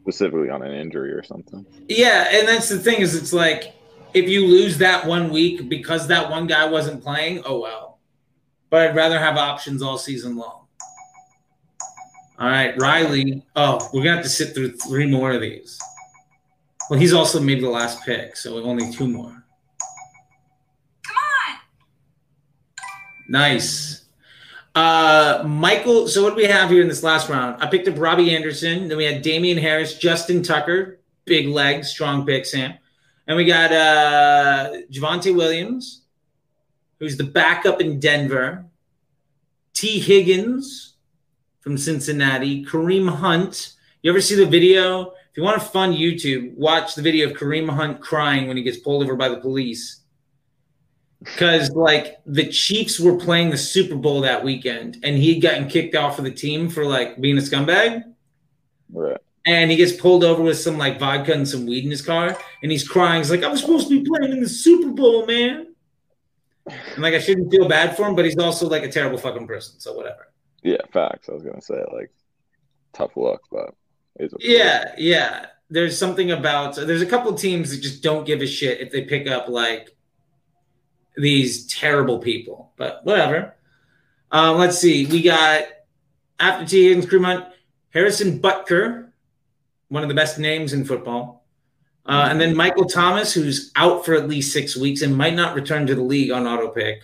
Specifically on an injury or something. Yeah, and that's the thing is it's like if you lose that one week because that one guy wasn't playing, oh well. But I'd rather have options all season long. All right, Riley. Oh, we're gonna have to sit through three more of these. Well, he's also made the last pick, so only two more. Come on. Nice. Uh, Michael, so what do we have here in this last round? I picked up Robbie Anderson. Then we had Damien Harris, Justin Tucker, big legs, strong pick, Sam. And we got uh, Javonte Williams, who's the backup in Denver. Tee Higgins from Cincinnati. Kareem Hunt. You ever see the video? If you want to fund YouTube, watch the video of Kareem Hunt crying when he gets pulled over by the police because like the Chiefs were playing the Super Bowl that weekend, and he had gotten kicked off of the team for like being a scumbag. Right. And he gets pulled over with some like vodka and some weed in his car, and he's crying. He's like, "I was supposed to be playing in the Super Bowl, man." And like, I shouldn't feel bad for him, but he's also like a terrible fucking person. So whatever. Yeah, facts. I was gonna say like tough luck, but. Yeah, yeah. There's something about there's a couple teams that just don't give a shit if they pick up like these terrible people, but whatever. Um, let's see. We got after Tee Higgins, Kareem Harrison Butker, one of the best names in football. Uh, and then Michael Thomas, who's out for at least six weeks and might not return to the league on auto pick.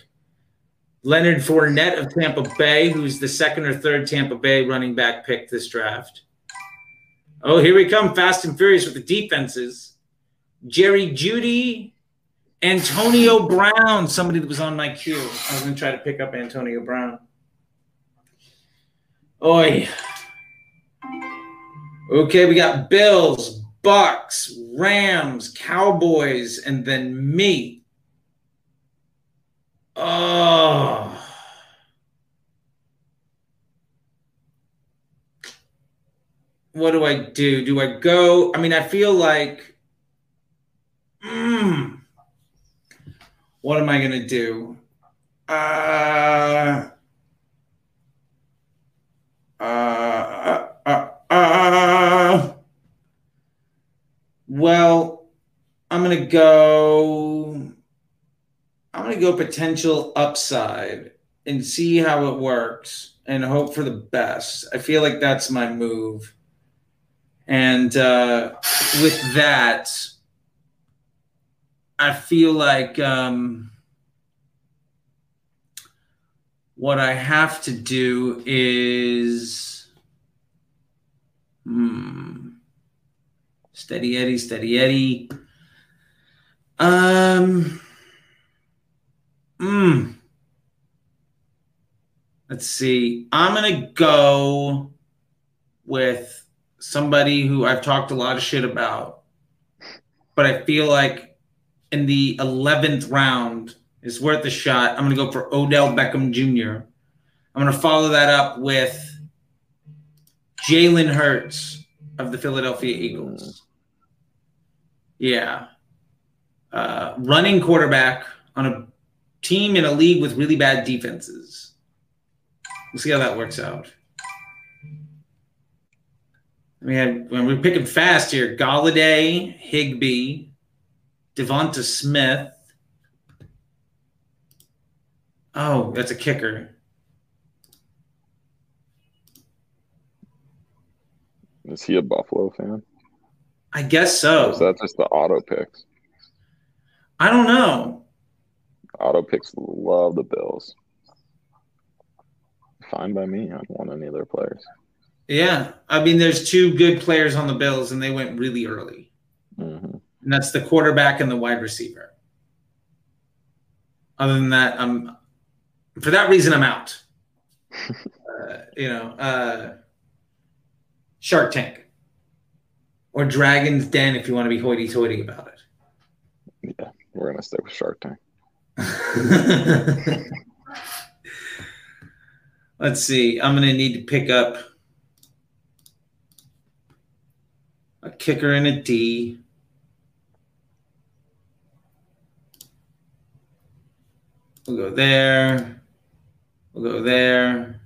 Leonard Fournette of Tampa Bay, who's the second or third Tampa Bay running back pick this draft. Oh, here we come, fast and furious with the defenses. Jerry Jeudy, Antonio Brown, somebody that was on my queue. I was going to try to pick up Antonio Brown. Oi. Okay, we got Bills, Bucs, Rams, Cowboys, and then me. Oh. What do I do? Do I go? I mean, I feel like. Mm, what am I going to do? Uh, uh, well, I'm going to go. I'm going to go potential upside and see how it works and hope for the best. I feel like that's my move. And uh, with that, I feel like um, what I have to do is hmm, steady Eddie, steady Eddie. Um, hmm. Let's see. I'm gonna go with somebody who I've talked a lot of shit about, but I feel like in the 11th round is worth a shot. I'm to go for Odell Beckham Jr. I'm to follow that up with Jalen Hurts of the Philadelphia Eagles. Yeah. Uh, running quarterback on a team in a league with really bad defenses. We'll see how that works out. We had when we're picking fast here: Golladay, Higbee, Devonta Smith. Oh, that's a kicker. Is he a Buffalo fan? I guess Or is so. that just the auto picks? I don't know. Auto picks love the Bills. Fine by me. I don't want any of their players. Yeah, I mean, there's two good players on the Bills, and they went really early, hmm and that's the quarterback and the wide receiver. Other than that, I'm for that reason I'm out. [LAUGHS] uh, you know, uh, Shark Tank or Dragon's Den if you want to be hoity-toity about it. Yeah, we're gonna stick with Shark Tank. [LAUGHS] Let's see. I'm going to need to pick up a kicker and a D. We'll go there. We'll go there.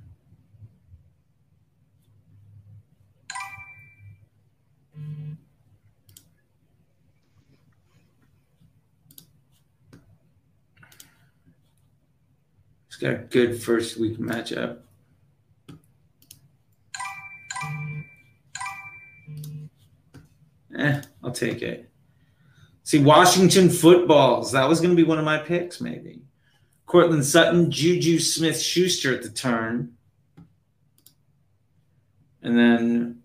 It's got a good first week matchup. Eh, I'll take it. See, Washington footballs. That was going to be one of my picks, maybe. Courtland Sutton, Juju Smith Schuster at the turn. And then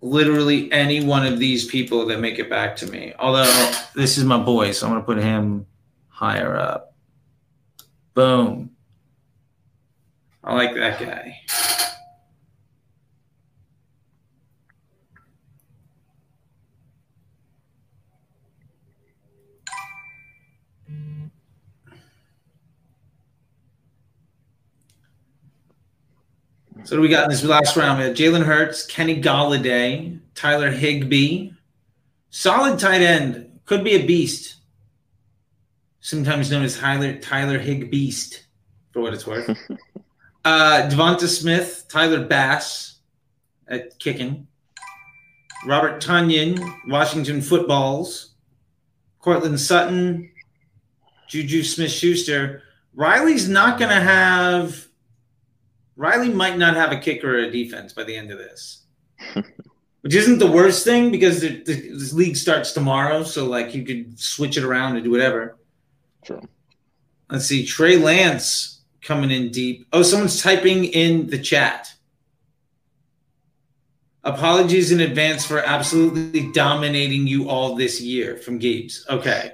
literally any one of these people that make it back to me. Although this is my boy, so I'm going to put him higher up. Boom. I like that guy. So, we got in this last round? We have Jalen Hurts, Kenny Golladay, Tyler Higbee. Solid tight end. Could be a beast. Sometimes known as Tyler, Tyler for what it's worth. [LAUGHS] uh, Devonta Smith, Tyler Bass at kicking. Robert Tonyan, Washington Footballs. Courtland Sutton, Juju Smith Schuster. Riley's not going to have Riley might not have a kicker or a defense by the end of this, [LAUGHS] which isn't the worst thing because the, the, this league starts tomorrow. So like you could switch it around and do whatever. Sure. Let's see, Trey Lance coming in deep. Oh, someone's typing in the chat. Apologies in advance for absolutely dominating you all this year from Gibbs. Okay.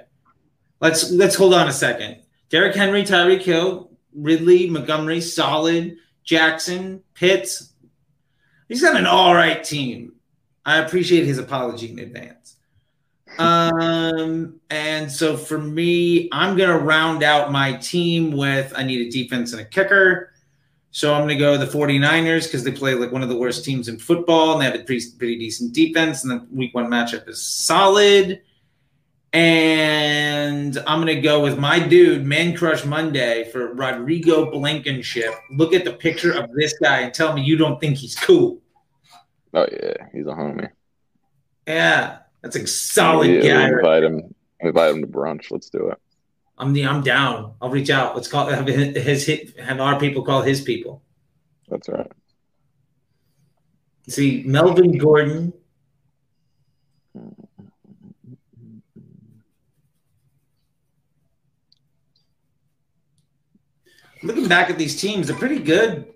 Let's let's hold on a second. Derrick Henry, Tyreek Hill, Ridley, Montgomery, solid. Jackson, Pitts. He's got an all right team. I appreciate his apology in advance. Um, and so for me, I'm gonna round out my team with I need a defense and a kicker. So I'm gonna go the 49ers because they play like one of the worst teams in football and they have a pretty, pretty decent defense, and the week one matchup is solid. And I'm gonna go with my dude, Man Crush Monday for Rodrigo Blankenship. Look at the picture of this guy and tell me you don't think he's cool. Oh yeah, he's a homie. Yeah, that's a solid yeah, guy. Invite him. Invite him to brunch. Let's do it. I'm the I'm down. I'll reach out. Let's call have his hit have our people call his people. That's right. See, Melvin Gordon. Looking back at these teams, they're pretty good.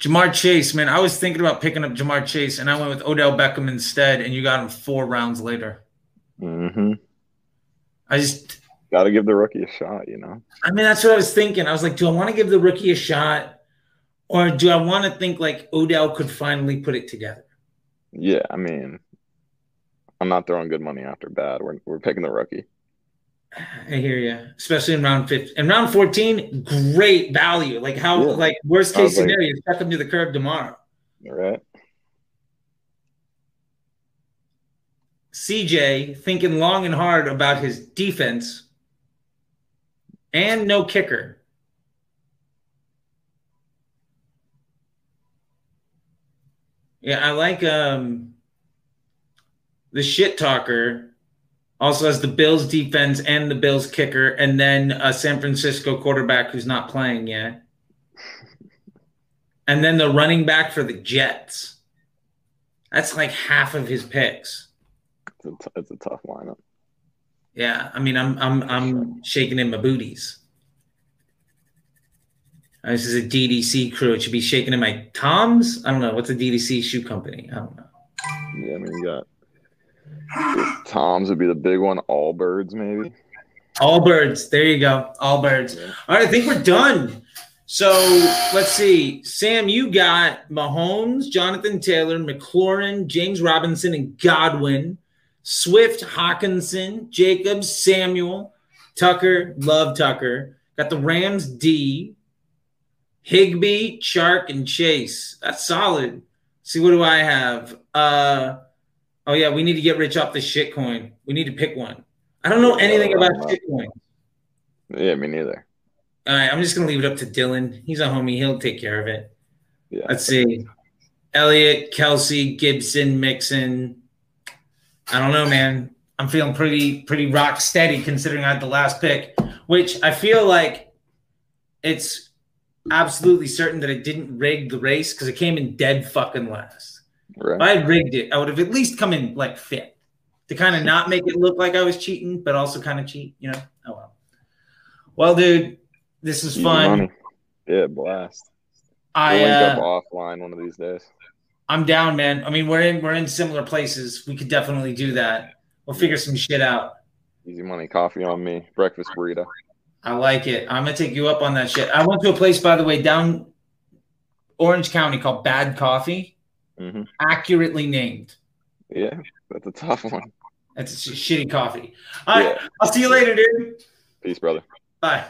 Ja'Marr Chase, man, I was thinking about picking up Ja'Marr Chase, and I went with Odell Beckham instead, and you got him four rounds later. Mm-hmm. I just got to give the rookie a shot, you know. I mean, that's what I was thinking. I was like, do I want to give the rookie a shot, or do I want to think like Odell could finally put it together? Yeah, I mean, I'm not throwing good money after bad. We're we're picking the rookie. I hear you, especially in round 15. In round 14, great value. Like how, Yeah. like worst case like- scenario, you check them to the curb tomorrow. All right. CJ thinking long and hard about his defense and no kicker. Yeah, I like um the shit talker also has the Bills defense and the Bills kicker, and then a San Francisco quarterback who's not playing yet. [LAUGHS] And then the running back for the Jets. That's like half of his picks. It's a, t- it's a tough lineup. Yeah, I mean, I'm I'm I'm shaking in my booties. Uh, This is a DDC crew. It should be shaking in my Toms. I don't know what's a DDC shoe company. I don't know. Yeah, I mean, you got Tom's would be the big one. Allbirds, maybe. Allbirds. There you go. Allbirds. All right, I think we're done. So let's see. Sam, you got Mahomes, Jonathan Taylor, McLaurin, James Robinson, and Godwin, Swift, Hockenson, Jacobs, Samuel, Tucker, love Tucker. Got the Rams D, Higbee, Chark, and Chase. That's solid. See, what do I have? Uh Oh yeah, we need to get rich off the shit coin. We need to pick one. I don't know anything about shit coins. Yeah, me neither. All right, I'm just gonna leave it up to Dylan. He's a homie. He'll take care of it. Yeah. Let's see. Elliot, Kelce, Gibson, Mixon. I don't know, man. I'm feeling pretty pretty rock steady considering I had the last pick, which I feel like it's absolutely certain that I didn't rig the race because it came in dead fucking last. If I had rigged it, I would have at least come in like fifth to kind of not make it look like I was cheating, but also kind of cheat, you know? Oh well. Well, dude, this is fun. Yeah, blast. I We'll link up uh, offline one of these days. I'm down, man. I mean, we're in we're in similar places. We could definitely do that. We'll figure some shit out. Easy money. Coffee on me. Breakfast burrito. I like it. I'm gonna take you up on that shit. I went to a place, by the way, down Orange County called Bad Coffee, hmm accurately named. Yeah, that's a tough one. That's shitty coffee. All right, I'll see you later, dude. Peace, brother. Bye.